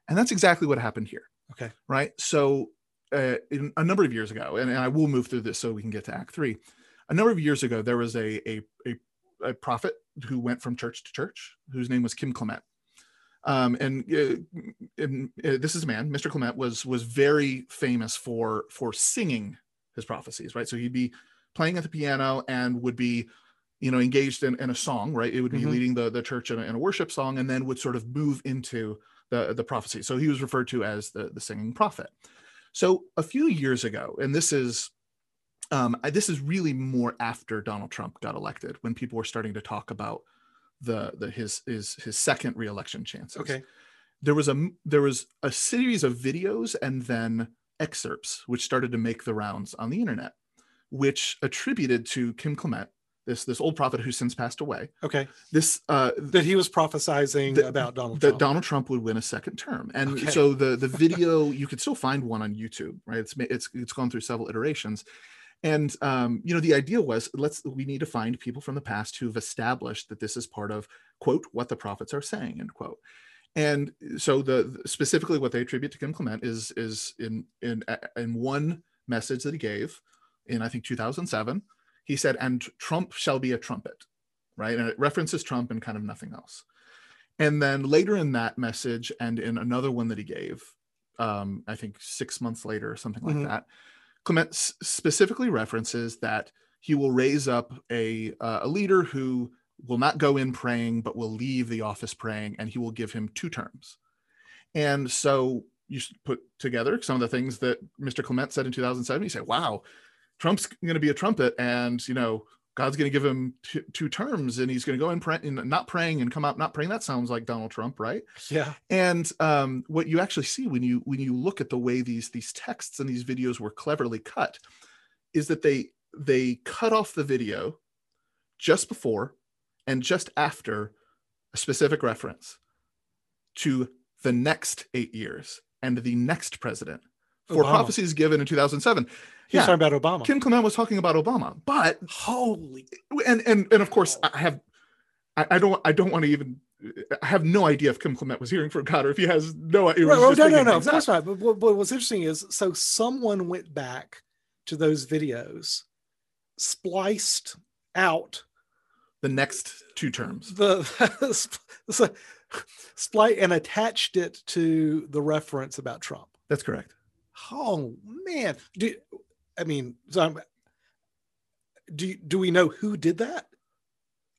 and that's exactly what happened here. Okay, right? So, uh, in, a number of years ago, and, and I will move through this so we can get to Act Three a number of years ago, there was a, a, a, a prophet who went from church to church, whose name was Kim Clement. Um, and, uh, and uh, this is a man, Mr. Clement was was very famous for for singing his prophecies, right? So he'd be playing at the piano and would be, you know, engaged in, in a song, right? It would be mm-hmm. leading the the church in a, in a, worship song, and then would sort of move into the the prophecy. So he was referred to as the the singing prophet. So a few years ago, and this is um, I, this is really more after Donald Trump got elected when people were starting to talk about the the his his his second reelection chances. Okay. There was a there was a series of videos and then excerpts which started to make the rounds on the internet, which attributed to Kim Clement, this this old prophet who since passed away. Okay. This uh that he was prophesizing that, about Donald Trump. that Trump. Donald Trump would win a second term. And okay. so the the video you could still find one on YouTube, right? It's it's it's gone through several iterations and um, you know the idea was let's we need to find people from the past who've established that this is part of quote what the prophets are saying end quote and so the specifically what they attribute to kim clement is is in in in one message that he gave in i think 2007 he said and trump shall be a trumpet right and it references trump and kind of nothing else and then later in that message and in another one that he gave um, i think six months later or something like mm-hmm. that Clement specifically references that he will raise up a, uh, a leader who will not go in praying, but will leave the office praying, and he will give him two terms. And so you put together some of the things that Mr. Clement said in 2007. You say, wow, Trump's going to be a trumpet, and you know God's going to give him t- two terms and he's going to go in pray- and not praying and come out not praying. That sounds like Donald Trump, right? Yeah. And um, what you actually see when you when you look at the way these these texts and these videos were cleverly cut, is that they they cut off the video just before and just after a specific reference to the next eight years and the next president for Obama. prophecies given in 2007 He's yeah. talking about Obama. Kim Clement was talking about Obama, but holy and and and of course I have I, I don't I don't want to even I have no idea if Kim Clement was hearing from God or if he has no idea. Right, no, no, no, that's right. But what, what's interesting is so someone went back to those videos, spliced out the next two terms, the, the splice and attached it to the reference about Trump. That's correct. Oh man, do I mean, so I'm, do do we know who did that?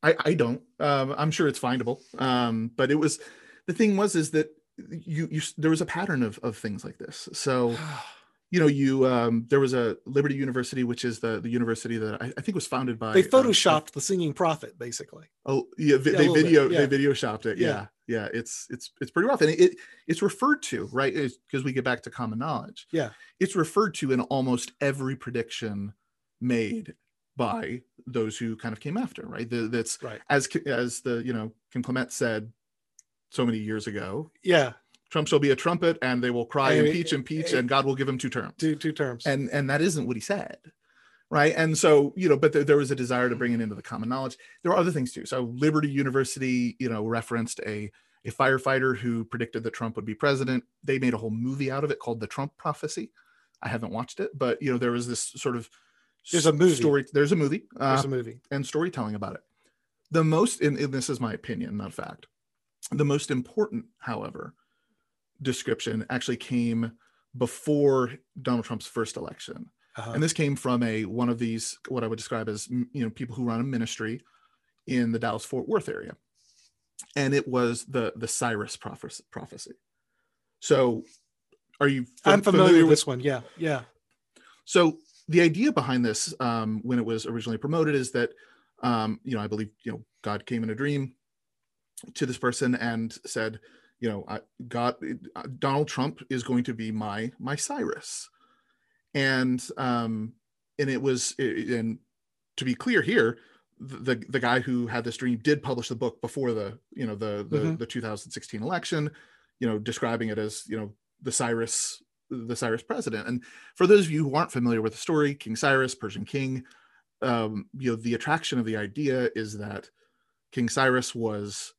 I I don't. Um, I'm sure it's findable. Um, but it was the thing was is that you you there was a pattern of of things like this. So. you know, you um, there was a Liberty University, which is the the university that I, I think was founded by. They uh, photoshopped uh, the singing prophet, basically. Oh yeah, vi- yeah they video yeah. they video shopped it. Yeah. yeah, yeah, it's it's it's pretty rough, and it, it it's referred to right because we get back to common knowledge. Yeah, it's referred to in almost every prediction made by those who kind of came after. Right, the, that's right as as the you know Kim Clement said so many years ago. Yeah, Trump shall be a trumpet, and they will cry, Hey, impeach, impeach, hey. and God will give him two terms. Two two terms. And and that isn't what he said, right? And so you know, but there, there was a desire to bring it into the common knowledge. There are other things too. So Liberty University, you know, referenced a a firefighter who predicted that Trump would be president. They made a whole movie out of it called The Trump Prophecy. I haven't watched it, but you know, there was this sort of There's a movie. story. There's a movie. Uh, There's a movie. and storytelling about it. The most, and, and this is my opinion, not fact, the most important, however, description actually came before Donald Trump's first election. Uh-huh. And this came from a one of these what I would describe as you know people who run a ministry in the Dallas Fort Worth area, and it was the the Cyrus prophecy. prophecy. So, are you? I'm familiar with this one. Yeah, yeah. So the idea behind this, um, when it was originally promoted, is that um, you know I believe you know God came in a dream to this person and said, you know, I, God, uh, Donald Trump is going to be my my Cyrus, and um, and it was and to be clear here, the the guy who had this dream did publish the book before the you know the the, Mhm. the 2016 election, you know, describing it as you know the Cyrus the Cyrus president. And for those of you who aren't familiar with the story, King Cyrus, Persian king, um, you know, the attraction of the idea is that King Cyrus was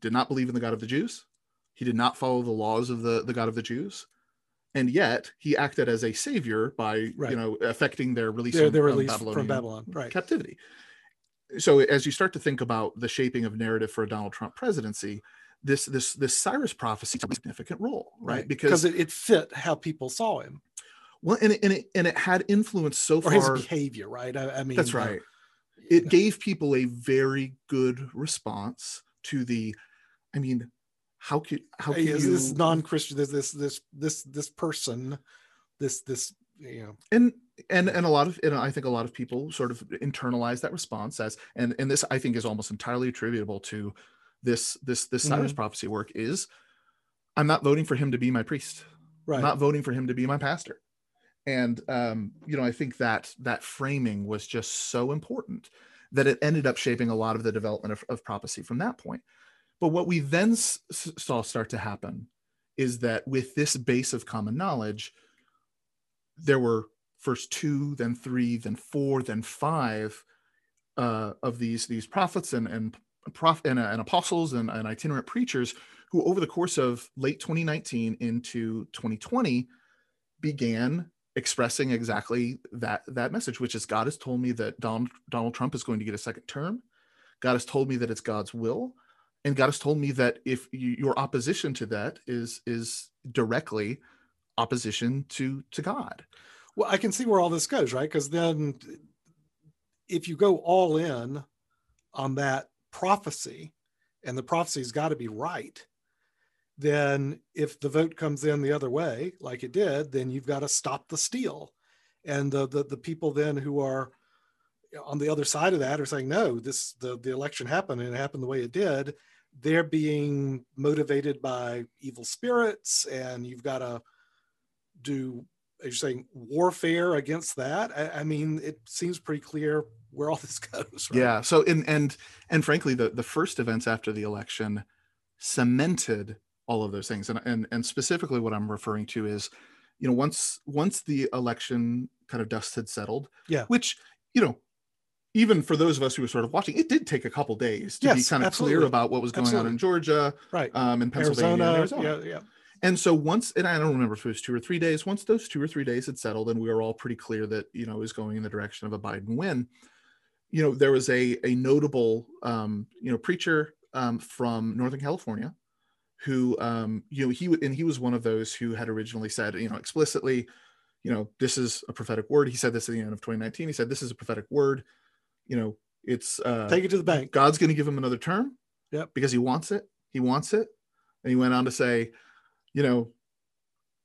did not believe in the God of the Jews. He did not follow the laws of the, the God of the Jews. And yet he acted as a savior by, Right. you know, affecting their release They're, from, from from Babylon. Right. captivity. So as you start to think about the shaping of narrative for a Donald Trump presidency, this this this Cyrus prophecy a significant role, right? Because it, it fit how people saw him well, and it, and it and it had influence so or far. his behavior, right? I, I mean, That's uh, right. It gave people a very good response to the. I mean, how could how can is you this non-Christian? This this this this this person, this this you know, and and and a lot of and I think a lot of people sort of internalize that response as and and this I think is almost entirely attributable to this this this Cyrus Mhm. prophecy work is I'm not voting for him to be my priest. right? I'm not voting for him to be my pastor. And um, you know, I think that that framing was just so important that it ended up shaping a lot of the development of, of prophecy from that point. But what we then s- saw start to happen is that with this base of common knowledge, there were first two, then three, then four, then five uh, of these these prophets and and prof and, uh, and apostles and, and itinerant preachers who, over the course of late 2019 into 2020, began expressing exactly that that message, which is God has told me that Donald Donald Trump is going to get a second term. God has told me that it's God's will, and God has told me that if you, your opposition to that is is directly opposition to to God. Well, I can see where all this goes, right? Because then, if you go all in on that prophecy, and the prophecy's got to be right, then if the vote comes in the other way, like it did, then you've got to stop the steal. And the, the the people then who are on the other side of that are saying, no, this the the election happened and it happened the way it did. They're being motivated by evil spirits, and you've got to do as you're saying warfare against that I, I mean it seems pretty clear where all this goes right? Yeah. So and and and frankly, the the first events after the election cemented all of those things, and and and specifically what I'm referring to is, you know, once once the election kind of dust had settled, Yeah. which you know. Even for those of us who were sort of watching, it did take a couple days to be kind of clear about what was going on in Georgia, right um, in Pennsylvania, arizona, and Arizona. yeah yeah And so once, and I don't remember if it was two or three days, once those two or three days had settled and we were all pretty clear that, you know, it was going in the direction of a Biden win, you know, there was a, a notable, um, you know, preacher um, from Northern California who, um, you know, he, and he was one of those who had originally said, you know, explicitly, you know, this is a prophetic word. He said this at the end of 2019. He said, this is a prophetic word. You know, it's, uh, take it to the bank God's going to give him another term. Yep. Because he wants it. He wants it. And he went on to say, you know,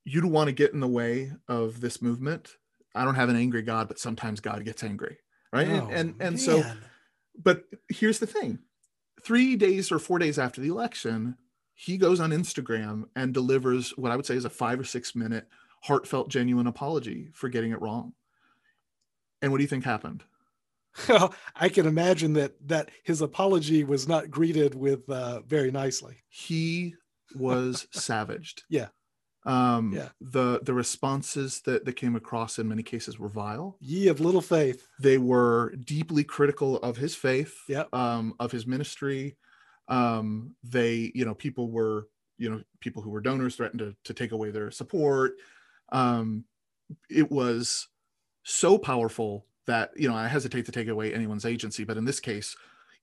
you don't want to get in the way of this movement. I don't have an angry God, but sometimes God gets angry. Right. Oh, and and, and so, but here's the thing three days or four days after the election, he goes on Instagram and delivers what I would say is a five or six minute heartfelt, genuine apology for getting it wrong. And what do you think happened? I can imagine that that his apology was not greeted with uh, very nicely. he was savaged. Yeah. Um, Yeah. The the responses that that came across in many cases were vile. Ye of little faith. They were deeply critical of his faith, Yep. um, of his ministry. Um, they, you know, people were, you know, people who were donors threatened to, to take away their support. Um, it was so powerful that, you know, I hesitate to take away anyone's agency, but in this case,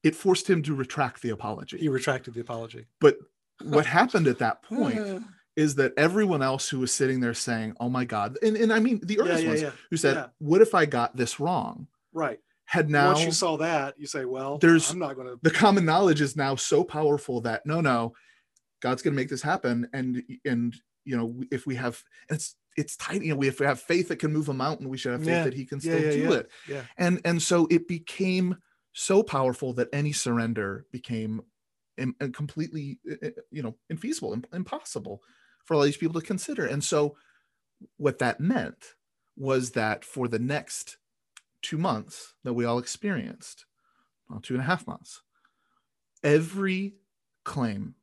it forced him to retract the apology. He retracted the apology. But what happened at that point Uh, is that everyone else who was sitting there saying, "Oh my God," and, and I mean the yeah, earnest yeah, ones yeah. who said, Yeah. "What if I got this wrong?" Right. Had now Once you saw that, you say, "Well, There's- I'm not going to." the common knowledge is now so powerful that no, no, God's going to make this happen, and and you know if we have it's it's tiny, you know, we if we have faith that can move a mountain, we should have faith Yeah. that He can still yeah, do yeah. it. Yeah. and and so it became so powerful that any surrender became im- uh, completely uh, uh, you know infeasible im- impossible for all these people to consider and so what that meant was that for the next two months that we all experienced well, two and a half months every claim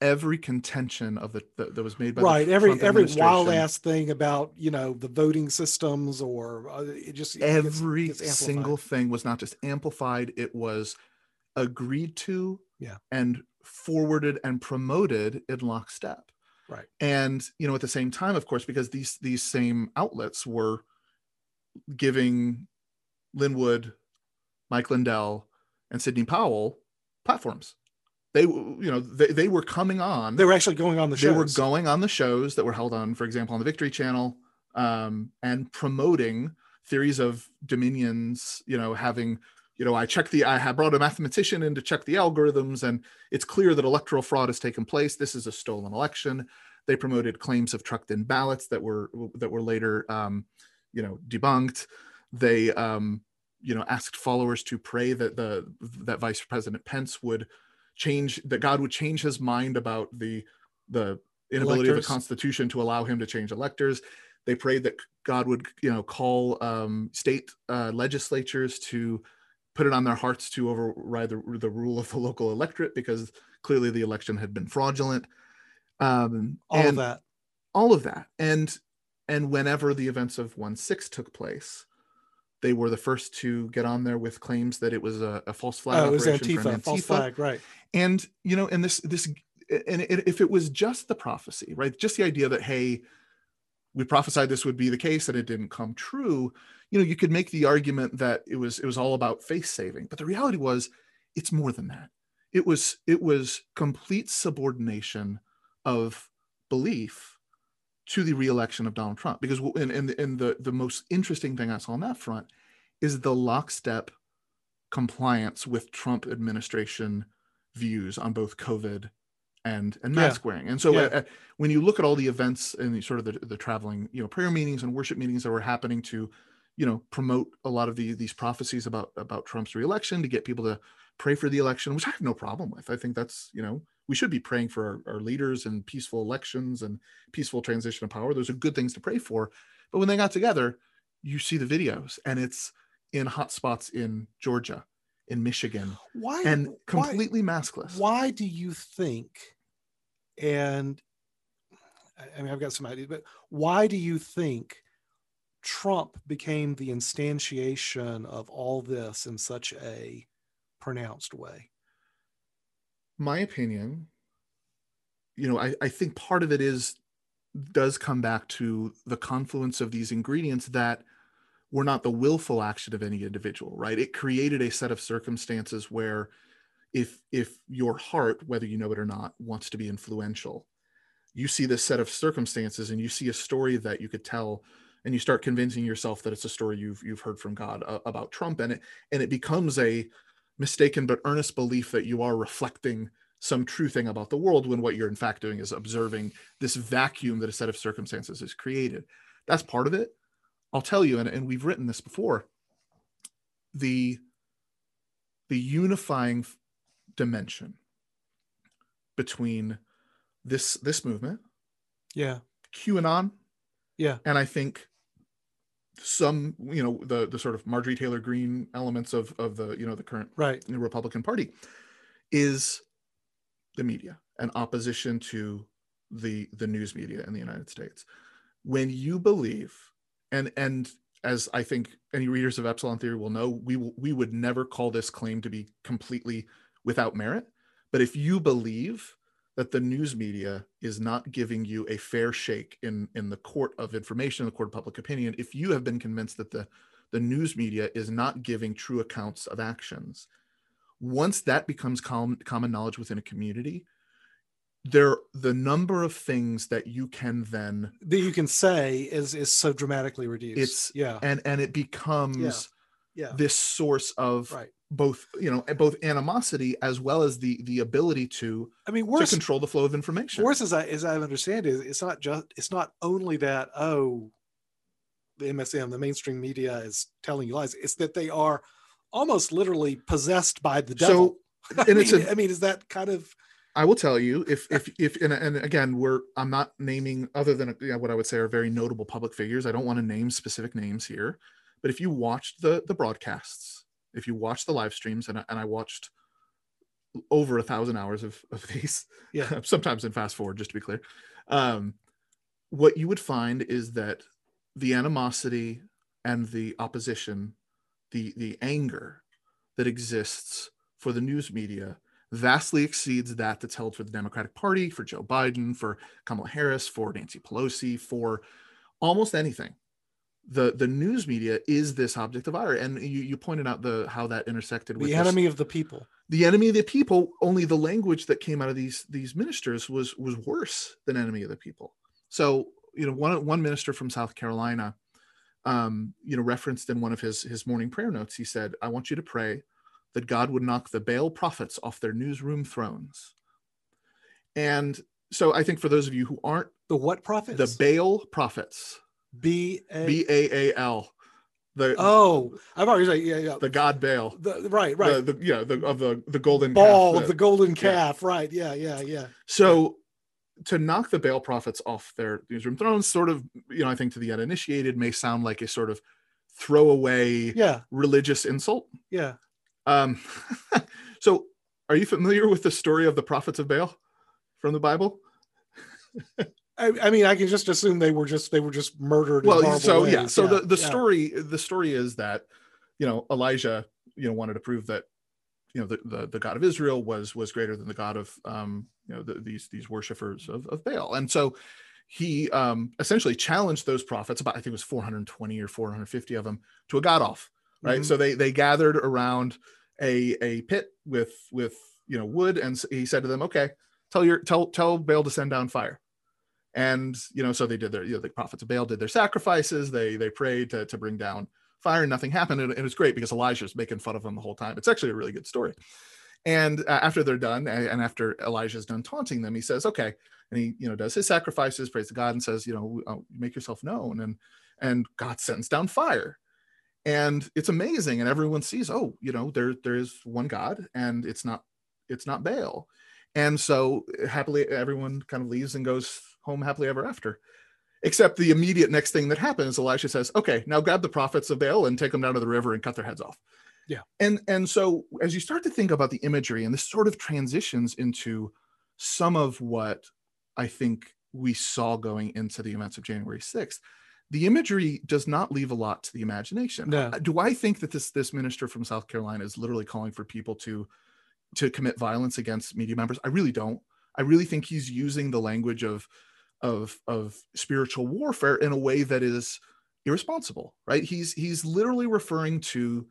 every contention of the that, that was made by the Right. Every Trump every wild ass thing about you know the voting systems or uh, it just it gets- every gets amplified. single thing was not just amplified it was agreed to Yeah. and forwarded and promoted in lockstep Right. and you know at the same time of course because these these same outlets were giving Lin Wood mike lindell and sidney powell platforms they you know they, they were coming on They were actually going on the shows. they were going on the shows that were held on, for example, on the Victory Channel, um, and promoting theories of dominions. You know, having you know, I checked the, I had brought a mathematician in to check the algorithms, and it's clear that electoral fraud has taken place. This is a stolen election. They promoted claims of trucked-in ballots that were that were later, um, you know, debunked. They, um, you know, asked followers to pray that the that Vice President Pence would change that God would change his mind about the the inability of Electors. the Constitution to allow him to change electors. They prayed that God would, you know, call um, state uh, legislatures to put it on their hearts to override the, the rule of the local electorate because clearly the election had been fraudulent. Um, all of that. all of that, and and whenever the events of one six took place, they were the first to get on there with claims that it was a, a false flag Oh, it was operation from Antifa, false flag, right? and you know and this this and it, if it was just the prophecy right just the idea that hey we prophesied this would be the case and it didn't come true you know you could make the argument that it was it was all about face saving. But the reality was it's more than that. It was it was complete subordination of belief to the reelection of Donald Trump because and and, and the the most interesting thing I saw on that front is the lockstep compliance with Trump administration views on both COVID and and Yeah. mask wearing. And so Yeah. uh, when you look at all the events and the sort of the, the traveling, you know, prayer meetings and worship meetings that were happening to, you know, promote a lot of the these prophecies about about Trump's reelection to get people to pray for the election, which I have no problem with. I think that's, you know, we should be praying for our, our leaders and peaceful elections and peaceful transition of power. Those are good things to pray for. But when they got together, you see the videos and it's in hot spots in Georgia, in Michigan, Why and why- completely maskless. why do you think and i mean i've got some ideas but why do you think trump became the instantiation of all this in such a pronounced way my opinion, you know, I, I think part of it is does come back to the confluence of these ingredients that were not the willful action of any individual, right? It created a set of circumstances where if if your heart, whether you know it or not, wants to be influential, you see this set of circumstances and you see a story that you could tell and you start convincing yourself that it's a story you've you've heard from God uh, about Trump and it and it becomes a mistaken but earnest belief that you are reflecting some true thing about the world when what you're in fact doing is observing this vacuum that a set of circumstances has created. That's part of it. I'll tell you, and, and we've written this before, the the unifying dimension between this this movement, yeah QAnon, yeah and I think some, you know, the the sort of Marjorie Taylor Greene elements of of the, you know, the current right the Republican Party is the media and opposition to the the news media in the United States. When you believe, and and as I think any readers of Epsilon Theory will know, we we would never call this claim to be completely without merit. But if you believe that the news media is not giving you a fair shake in in the court of information, the court of public opinion, if you have been convinced that the the news media is not giving true accounts of actions, once that becomes common, common knowledge within a community, there the number of things that you can then that you can say is is so dramatically reduced. It's yeah, and and it becomes yeah, yeah. this source of right. both you know both animosity as well as the the ability to I mean, worse to control the flow of information. worse as I as I understand it, it's not just it's not only that oh, the MSM, the mainstream media is telling you lies. It's that they are almost literally possessed by the devil. So, I and it's mean, a- I mean, is that kind of I will tell you if if if and, and again we're I'm not naming other than you know, what I would say are very notable public figures. I don't want to name specific names here, but if you watched the the broadcasts, if you watched the live streams, and I, and I watched over a thousand hours of of these, Yeah. sometimes in fast forward, just to be clear, um, what you would find is that the animosity and the opposition, the the anger that exists for the news media vastly exceeds that that's held for the Democratic Party, for Joe Biden, for Kamala Harris, for Nancy Pelosi, for almost anything. The the news media is this object of ire, and you, you pointed out the how that intersected with the this- enemy of the people? the enemy of the people. Only the language that came out of these these ministers was was worse than enemy of the people. So you know one one minister from South Carolina, um, you know, referenced in one of his his morning prayer notes. He said, "I want you to pray that God would knock the Baal prophets off their newsroom thrones." And so I think for those of you who aren't The what prophets? the Baal prophets, B A. B A A L, the oh, I've already said yeah, yeah. the god Baal, The, right, right. the, the yeah the of the the golden Ball calf, of the golden calf. Right. Yeah, yeah, yeah. So to knock the Baal prophets off their newsroom thrones, sort of, you know, I think to the uninitiated may sound like a sort of throwaway Yeah, religious insult. yeah. Um, so are you familiar with the story of the prophets of Baal from the Bible? I, I mean, I can just assume they were just they were just murdered. Well, so yeah, ways. so the, the yeah. story the story is that you know Elijah you know wanted to prove that you know the, the, the God of Israel was was greater than the God of um you know the, these these worshippers of, of Baal, and so he um essentially challenged those prophets about I think it was 420 or 450 of them to a god off, right? Mhm. So they they gathered around a a pit with with you know wood, and he said to them, okay, tell your tell tell Baal to send down fire and you know so they did their you know the prophets of baal did their sacrifices. They they prayed to, to bring down fire and nothing happened. And it was great because elijah's making fun of them the whole time. It's actually a really good story. And uh, after they're done and after elijah's done taunting them he says okay. And he you know does his sacrifices prays to god and says you know uh, make yourself known. And and god sends down fire. And it's amazing. And everyone sees oh you know there there's one god and it's not it's not baal. And so happily everyone kind of leaves and goes home happily ever after. Except the immediate next thing that happens elisha says okay now grab the prophets of baal and take them down to the river and cut their heads off. Yeah. and and so as you start to think about the imagery and this sort of transitions into some of what i think we saw going into the events of january 6th the imagery does not leave a lot to the imagination. No. Uh, do i think that this this minister from south carolina is literally calling for people to to commit violence against media members? I really don't. I really think he's using the language of of of spiritual warfare in a way that is irresponsible right he's he's literally referring to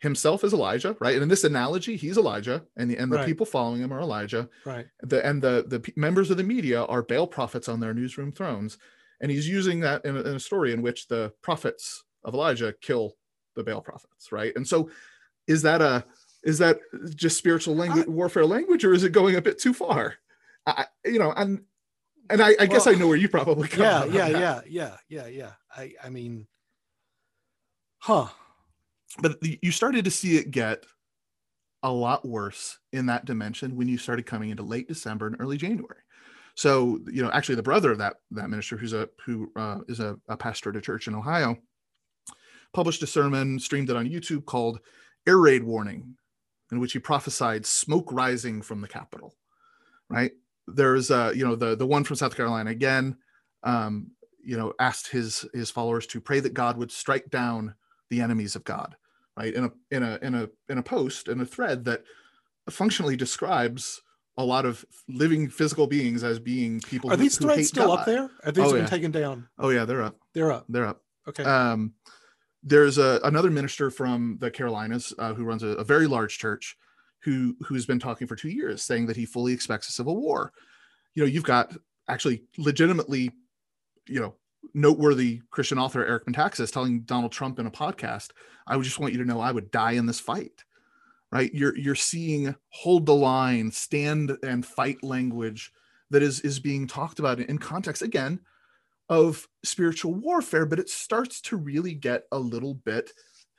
himself as elijah right and in this analogy he's elijah and the, and the Right. people following him are elijah Right. the and the the members of the media are Baal prophets on their newsroom thrones, and he's using that in a, in a story in which the prophets of Elijah kill the Baal prophets, right? And so, is that a is that just spiritual language warfare language, or is it going a bit too far? I- you know, and and I, I guess I know where you probably come Yeah, from yeah, that. yeah, yeah, yeah, yeah. I I mean, huh? but the- you started to see it get a lot worse in that dimension when you started coming into late December and early January. So, you know, actually, the brother of that that minister, who's a who uh, is a, a pastor at a church in Ohio, published a sermon, streamed it on YouTube called "Air Raid Warning," in which he prophesied smoke rising from the Capitol. right? There's uh, you know, the the one from South Carolina again, um, you know, asked his his followers to pray that God would strike down the enemies of God, right? In a in a in a in a post in a thread that functionally describes a lot of living physical beings as being people. Are who, these threads still God. up there? are these Oh, been yeah. taken down? Oh yeah, they're up. They're up. They're up. Okay. Um, there's a, another minister from the Carolinas uh, who runs a, a very large church who who's been talking for two years, saying that he fully expects a civil war. You know, you've got actually legitimately, you know, noteworthy Christian author Eric Metaxas telling Donald Trump in a podcast, "I would just want you to know I would die in this fight." Right? You're you're seeing hold the line, stand and fight language that is is being talked about in context again of spiritual warfare, but it starts to really get a little bit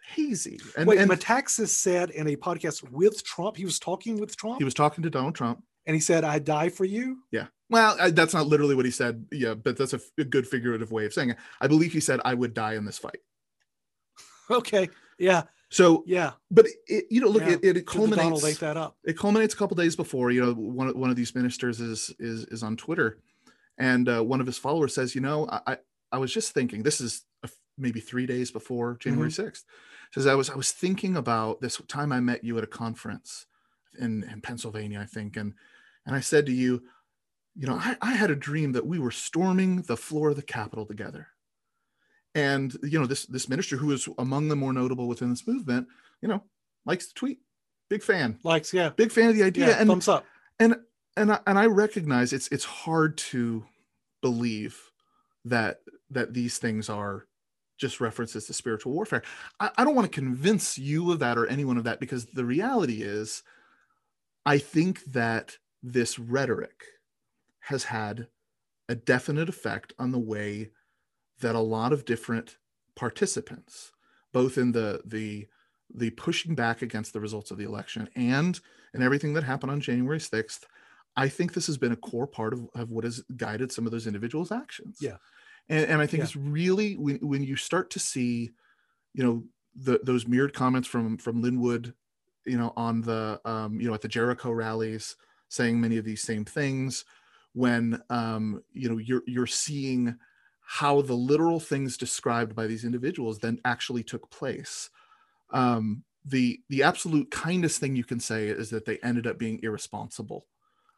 hazy. And, Wait, and Metaxas said in a podcast with Trump, he was talking with Trump, he was talking to Donald Trump. and he said, "I die for you." Yeah. Well, I, that's not literally what he said. Yeah, but that's a, f- a good figurative way of saying it. I believe he said, "I would die in this fight." Okay. Yeah. So, Yeah. but it, you know, look, Yeah. it, it culminates. ate that up? it culminates a couple days before you know one, of- one of these ministers is is is on twitter and uh, one of his followers says you know i i, was just thinking this is maybe three days before january mm-hmm. 6th says i was i was thinking about this time i met you at a conference in in pennsylvania i think and and i said to you you know i, I had a dream that we were storming the floor of the capitol together and you know this this minister who is among the more notable within this movement you know likes to tweet big fan Likes, yeah. big fan of the idea Yeah. and thumbs up. and and I, and I recognize it's it's hard to believe that that these things are just references to spiritual warfare. I, I don't want to convince you of that or anyone of that because the reality is, I think that this rhetoric has had a definite effect on the way that a lot of different participants, both in the the the pushing back against the results of the election and and everything that happened on January 6th, I think this has been a core part of, of what has guided some of those individuals' actions. Yeah. And, and I think Yeah. it's really when, when you start to see, you know, the, those mirrored comments from from Lin Wood, you know, on the um, you know, at the Jericho rallies, saying many of these same things, when um, you know, you're you're seeing how the literal things described by these individuals then actually took place. Um, the the absolute kindest thing you can say is that they ended up being irresponsible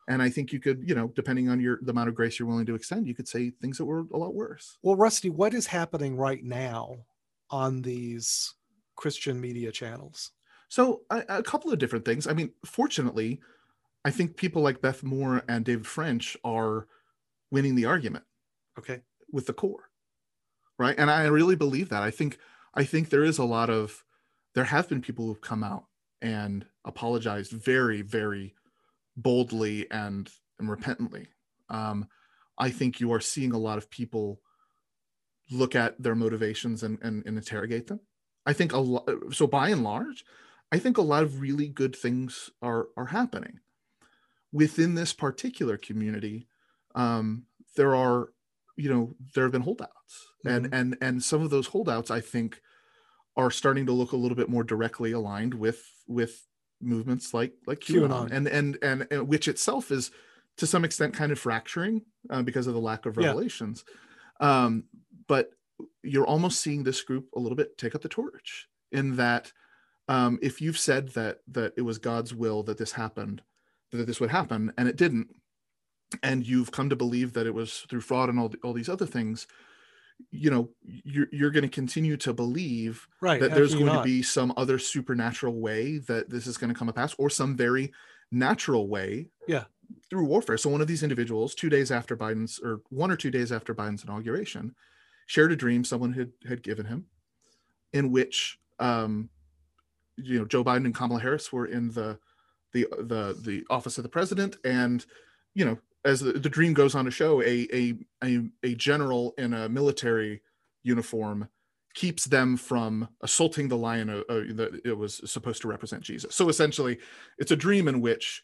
and i think you could you know depending on your the amount of grace you're willing to extend you could say things that were a lot worse Well, Rusty, what is happening right now on these Christian media channels? so a, a couple of different things i mean fortunately i think people like beth moore and david french are winning the argument Okay. with the core right and i really believe that i think i think there is a lot of there have been people who've come out and apologized very very boldly and and repentantly. Um i think you are seeing a lot of people look at their motivations and and, and interrogate them. I think a lot so by and large i think a lot of really good things are are happening. Within this particular community um there are you know there have been holdouts. And and and some of those holdouts i think are starting to look a little bit more directly aligned with with movements like like QAnon, QAnon. And, and and and which itself is to some extent kind of fracturing uh, because of the lack of Yeah. revelations um but you're almost seeing this group a little bit take up the torch in that um if you've said that that it was god's will that this happened that this would happen and it didn't and you've come to believe that it was through fraud and all, all these other things you know you're, you're going to continue to believe Right. that there's going to be some other supernatural way that this is going to come to pass or some very natural way Yeah. through warfare so one of these individuals two days after biden's or one or two days after biden's inauguration shared a dream someone had had given him in which um you know joe biden and kamala harris were in the the the the office of the president and you know as the, the dream goes on to show a, a a a general in a military uniform keeps them from assaulting the lion uh, uh, that it was supposed to represent jesus. So essentially it's a dream in which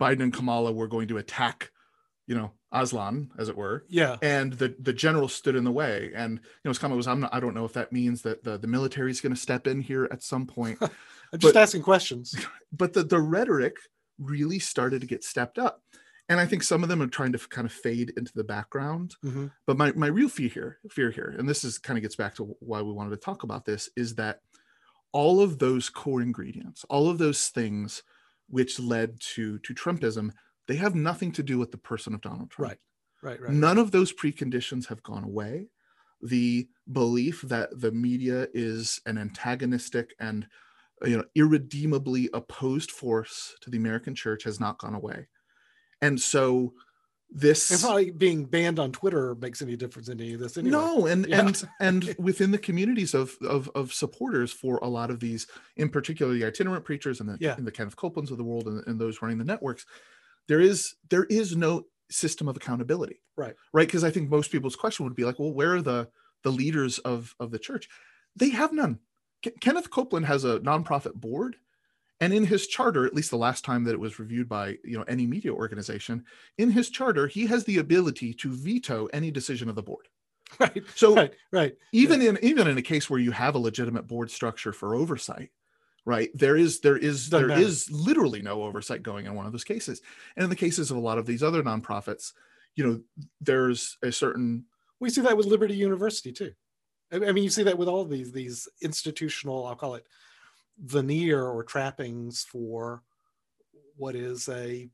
biden and kamala were going to attack you know aslan as it were. Yeah. and the the general stood in the way. And you know his comment was i'm not i don't know if that means that the, the military is going to step in here at some point. I'm just But- asking questions. but the, the rhetoric really started to get stepped up and i think some of them are trying to kind of fade into the background. Mm-hmm. but my, my real fear here fear here and this is kind of gets back to why we wanted to talk about this is that all of those core ingredients all of those things which led to to trumpism they have nothing to do with the person of donald trump. Right. Right right none of those preconditions have gone away. The belief that the media is an antagonistic and you know irredeemably opposed force to the american church has not gone away and so this it's not like being banned on twitter makes any difference in any of this anyway. no and Yeah. and and within the communities of, of of supporters for a lot of these in particular the itinerant preachers and the, Yeah. and the kenneth copelands of the world and, and those running the networks there is there is no system of accountability Right. right because i think most people's question would be like well where are the the leaders of of the church they have none Ke- kenneth copeland has a nonprofit board and in his charter at least the last time that it was reviewed by you know any media organization in his charter he has the ability to veto any decision of the board. Right so right right. even in even in a case where you have a legitimate board structure for oversight right there is there is there is literally no oversight going in one of those cases. And in the cases of a lot of these other nonprofits you know there's a certain we see that with liberty university too. I I mean you see that with all these these institutional i'll call it veneer or trappings for what is a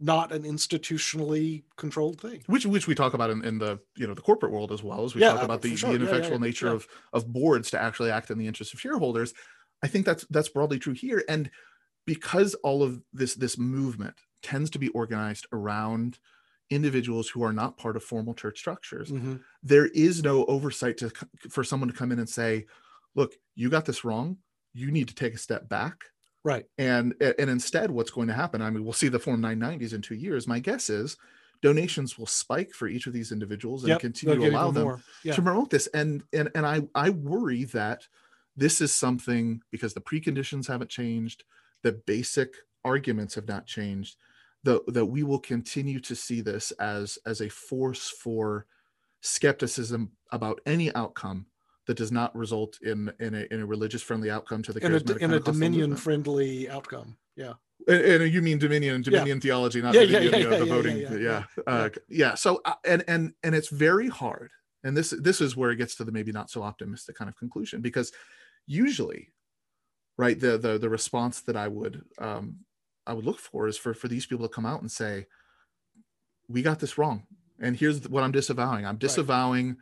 not an institutionally controlled thing which which we talk about in, in the you know the corporate world as well as we Yeah, talk about the, sure. the Yeah, yeah, ineffectual yeah. nature of of boards to actually act in the interest of shareholders i think that's that's broadly true here and because all of this this movement tends to be organized around individuals who are not part of formal church structures Mhm. there is no oversight to for someone to come in and say look you got this wrong you need to take a step back. Right. And and instead what's going to happen i mean we'll see the form 990s in two years. My guess is donations will spike for each of these individuals and Yep, continue to allow them yeah. to promote this. And and and i i worry that this is something because the preconditions haven't changed the basic arguments have not changed that that we will continue to see this as as a force for skepticism about any outcome that does not result in in a, in a religious friendly outcome to the in a, in a dominion friendly outcome yeah And, and you mean dominion and Yeah. dominion theology, not Yeah, dominion, yeah, you know, yeah, the voting. yeah. Uh, yeah. So, uh, and and and it's very hard. And this this is where it gets to the maybe not so optimistic kind of conclusion because usually, right, the the the response that I would um I would look for is for for these people to come out and say, we got this wrong, and here's what I'm disavowing. I'm disavowing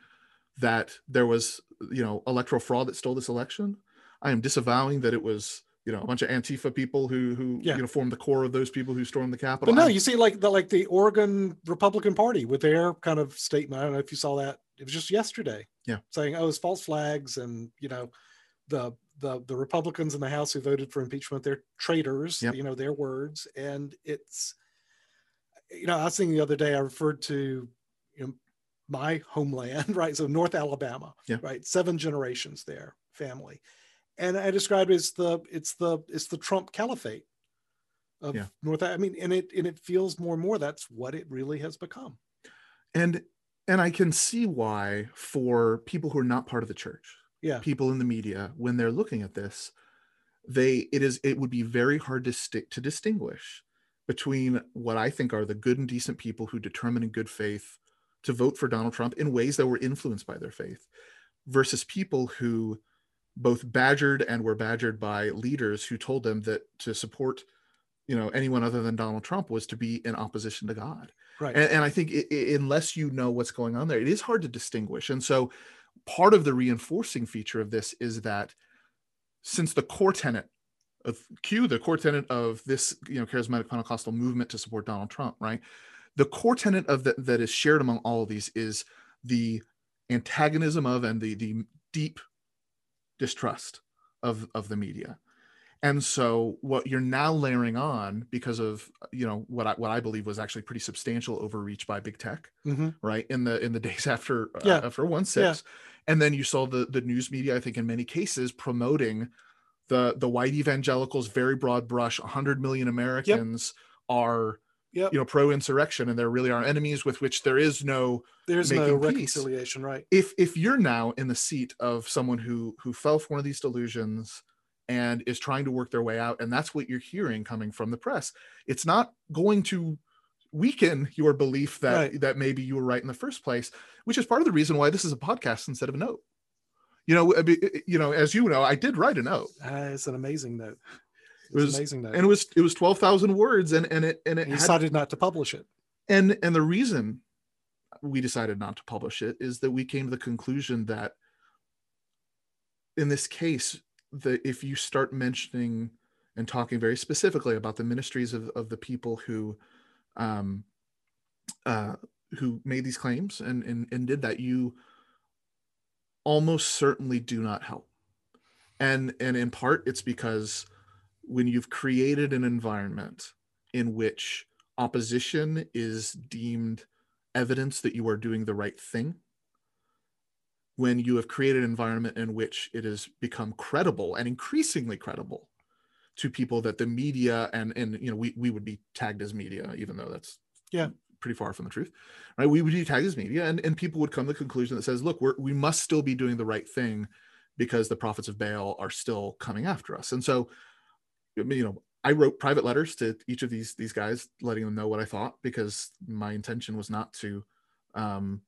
that there was you know electoral fraud that stole this election. I am disavowing that it was you know a bunch of Antifa people who who Yeah. you know formed the core of those people who stormed the Capitol. but no you see like the like the oregon republican party with their kind of statement i don't know if you saw that it was just yesterday Yeah. saying oh it's false flags and you know the the the republicans in the house who voted for impeachment they're traitors Yep. you know their words and it's you know i was thinking the other day i referred to you know, my homeland right so north alabama Yeah. right seven generations there family and i described it as the it's the it's the trump caliphate of Yeah. north i mean and it and it feels more and more that's what it really has become and and I can see why for people who are not part of the church, Yeah. people in the media, when they're looking at this, they it is it would be very hard to stick to distinguish between what I think are the good and decent people who determine in good faith to vote for Donald Trump in ways that were influenced by their faith versus people who both badgered and were badgered by leaders who told them that to support you know anyone other than Donald Trump was to be in opposition to God. Right. And, and i think i i unless you know what's going on there it is hard to distinguish. And so part of the reinforcing feature of this is that since the core tenet of q the core tenet of this you know charismatic pentecostal movement to support donald trump right the core tenet of that that is shared among all of these is the antagonism of and the the deep distrust of of the media and so what you're now layering on because of you know what I what I believe was actually pretty substantial overreach by big tech, hmm right? In the in the days after uh, Yeah. after one six, and then you saw the the news media, I think in many cases promoting the the white evangelicals very broad brush 100 million Americans are Yep. you know pro insurrection and they're really are enemies with which there is no there's no making peace. reconciliation right if if you're now in the seat of someone who who fell for one of these delusions and is trying to work their way out and that's what you're hearing coming from the press it's not going to weaken your belief that right. that maybe you were right in the first place which is part of the reason why this is a podcast instead of a note you know you know as you know i did write a note uh, it's an amazing note it was amazing note. and it was it was 12,000 words and and it and it had, decided not to publish it and and the reason we decided not to publish it is that we came to the conclusion that in this case that if you start mentioning and talking very specifically about the ministries of, of the people who um, uh, who made these claims and, and and did that you almost certainly do not help and and in part it's because when you've created an environment in which opposition is deemed evidence that you are doing the right thing when you have created an environment in which it has become credible and increasingly credible to people that the media and and you know we, we would be tagged as media even though that's yeah. pretty far from the truth right? We would be tagged as media and, and people would come to the conclusion that says look we're, we must still be doing the right thing because the prophets of baal are still coming after us. And so you know i wrote private letters to each of these these guys letting them know what i thought because my intention was not to um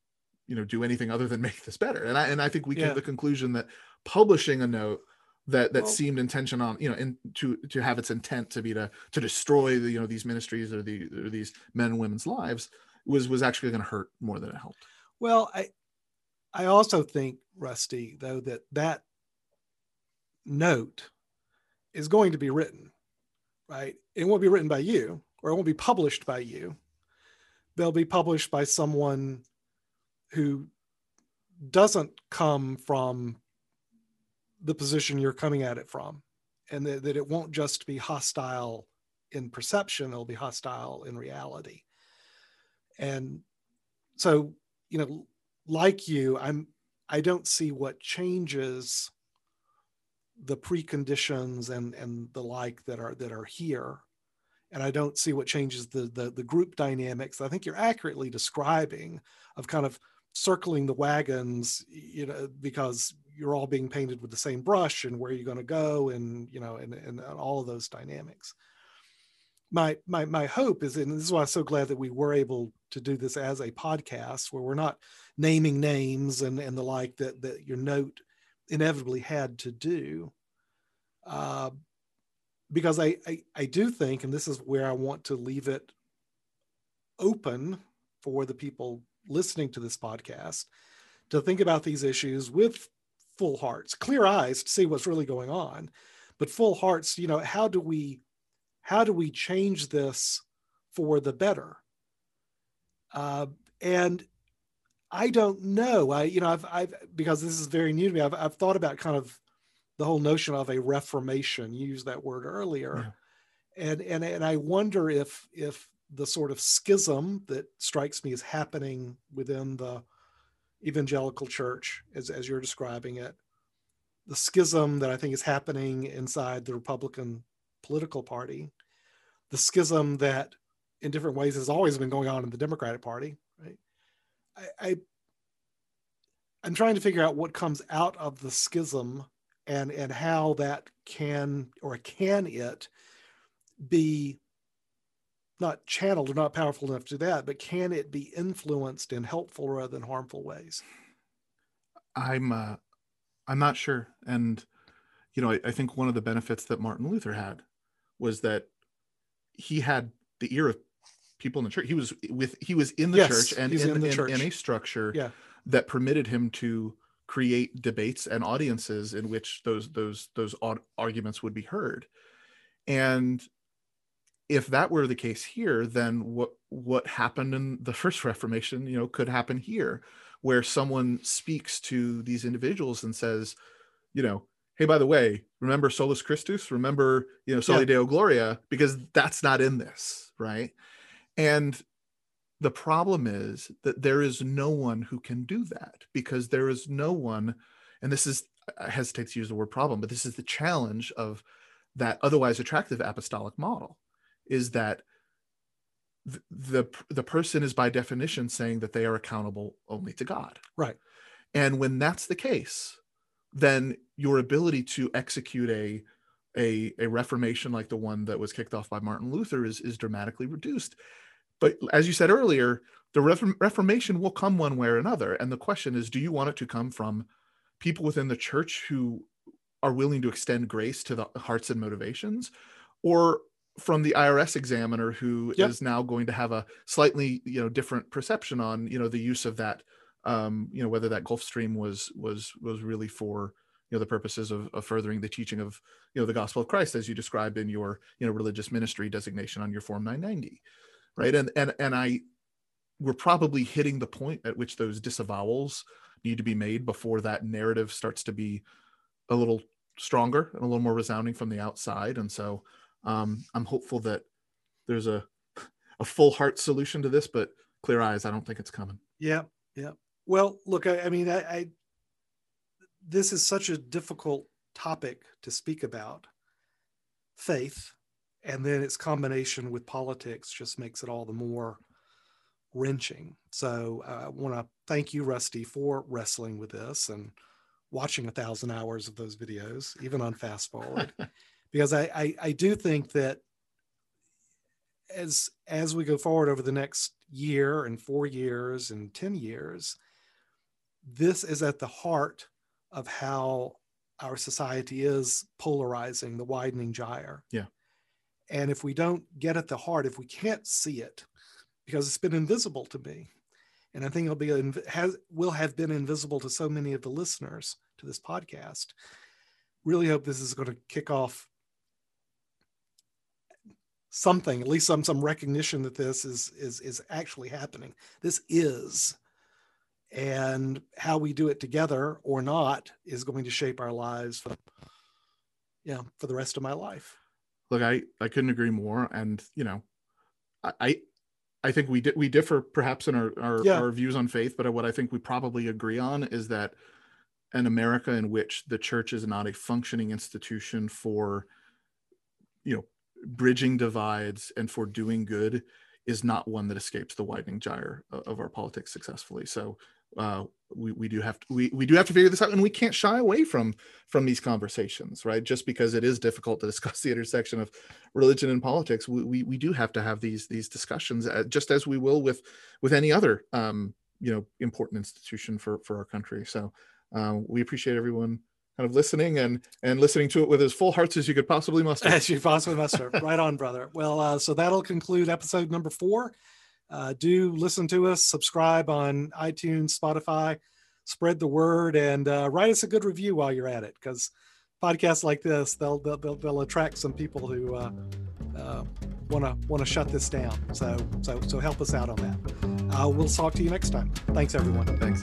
you know do anything other than make this better and i and i think we yeah. came to the conclusion that publishing a note that that well, seemed intention on you know in to to have its intent to be to to destroy the you know these ministries or the or these men and women's lives was was actually going to hurt more than it helped well i i also think rusty though that that note is going to be written right? It won't be written by you or it won't be published by you. They'll be published by someone who doesn't come from the position you're coming at it from and that, that it won't just be hostile in perception it'll be hostile in reality. And so you know like you i'm i don't see what changes the preconditions and and the like that are that are here. And i don't see what changes the the, the group dynamics. I think you're accurately describing of kind of circling the wagons you know because you're all being painted with the same brush and where you're going to go and you know and, and all of those dynamics. My my my hope is and this is why i'm so glad that we were able to do this as a podcast where we're not naming names and and the like that that your note inevitably had to do uh, because I, I i do think and this is where i want to leave it open for the people listening to this podcast to think about these issues with full hearts, clear eyes to see what's really going on, but full hearts, you know, how do we how do we change this for the better? Uh, and I don't know. I, you know, I've, I've, because this is very new to me, I've, I've thought about kind of the whole notion of a reformation. You used that word earlier. Yeah. And, and, and I wonder if, if the sort of schism that strikes me as happening within the evangelical church, as, as you're describing it, the schism that I think is happening inside the Republican political party, the schism that in different ways has always been going on in the Democratic Party? I, I I'm trying to figure out what comes out of the schism and and how that can or can it be not channeled or not powerful enough to that, but can it be influenced in helpful rather than harmful ways? I'm uh, I'm not sure, and you know, I, I think one of the benefits that Martin Luther had was that he had the ear of people in the church. He was with he was in the yes, church and in, in, the in, in a structure yeah. that permitted him to create debates and audiences in which those those those arguments would be heard. And if that were the case here, then what what happened in the first Reformation, you know, could happen here, where someone speaks to these individuals and says, you know, hey, by the way, remember Solus Christus, remember, you know, Soli yeah. Deo Gloria, because that's not in this, right? And the problem is that there is no one who can do that because there is no one, and this is I hesitate to use the word problem, but this is the challenge of that otherwise attractive apostolic model is that the, the the person is by definition saying that they are accountable only to God. Right. And when that's the case, then your ability to execute a a, a reformation like the one that was kicked off by Martin Luther is, is dramatically reduced. But as you said earlier, the Reformation will come one way or another. And the question is do you want it to come from people within the church who are willing to extend grace to the hearts and motivations? Or from the IRS examiner who yep. is now going to have a slightly you know different perception on you know the use of that um, you know whether that Gulfstream was was was really for you know the purposes of, of furthering the teaching of you know the gospel of Christ as you described in your you know religious ministry designation on your form 990 right and and and I we're probably hitting the point at which those disavowals need to be made before that narrative starts to be a little stronger and a little more resounding from the outside and so um, I'm hopeful that there's a a full heart solution to this, but clear eyes, I don't think it's coming. Yeah, yeah. Well, look, I, I mean, I, I this is such a difficult topic to speak about. Faith, and then its combination with politics just makes it all the more wrenching. So uh, I want to thank you, Rusty, for wrestling with this and watching a thousand hours of those videos, even on fast forward. because I, I, I do think that as as we go forward over the next year and four years and 10 years this is at the heart of how our society is polarizing the widening gyre yeah and if we don't get at the heart if we can't see it because it's been invisible to me and i think it'll be has will have been invisible to so many of the listeners to this podcast really hope this is going to kick off something, at least some some recognition that this is is is actually happening. This is, and how we do it together or not is going to shape our lives for, yeah, for the rest of my life. Look, I I couldn't agree more, and you know, I I think we di- we differ perhaps in our our, yeah. our views on faith, but what I think we probably agree on is that an America in which the church is not a functioning institution for you know bridging divides and for doing good is not one that escapes the widening gyre of our politics successfully. So uh, we, we do have to we, we do have to figure this out and we can't shy away from from these conversations right just because it is difficult to discuss the intersection of religion and politics we, we, we do have to have these these discussions uh, just as we will with with any other um, you know important institution for for our country so uh, we appreciate everyone kind of listening and and listening to it with as full hearts as you could possibly muster. As you possibly muster. right on, brother. Well, uh, so that'll conclude episode number four. Uh, do listen to us, subscribe on iTunes, Spotify, spread the word, and uh, write us a good review while you're at it, because podcasts like this they'll they'll, they'll, attract some people who want to want to shut this down. So so so help us out on that. Uh, we'll talk to you next time. Thanks, everyone. Thanks.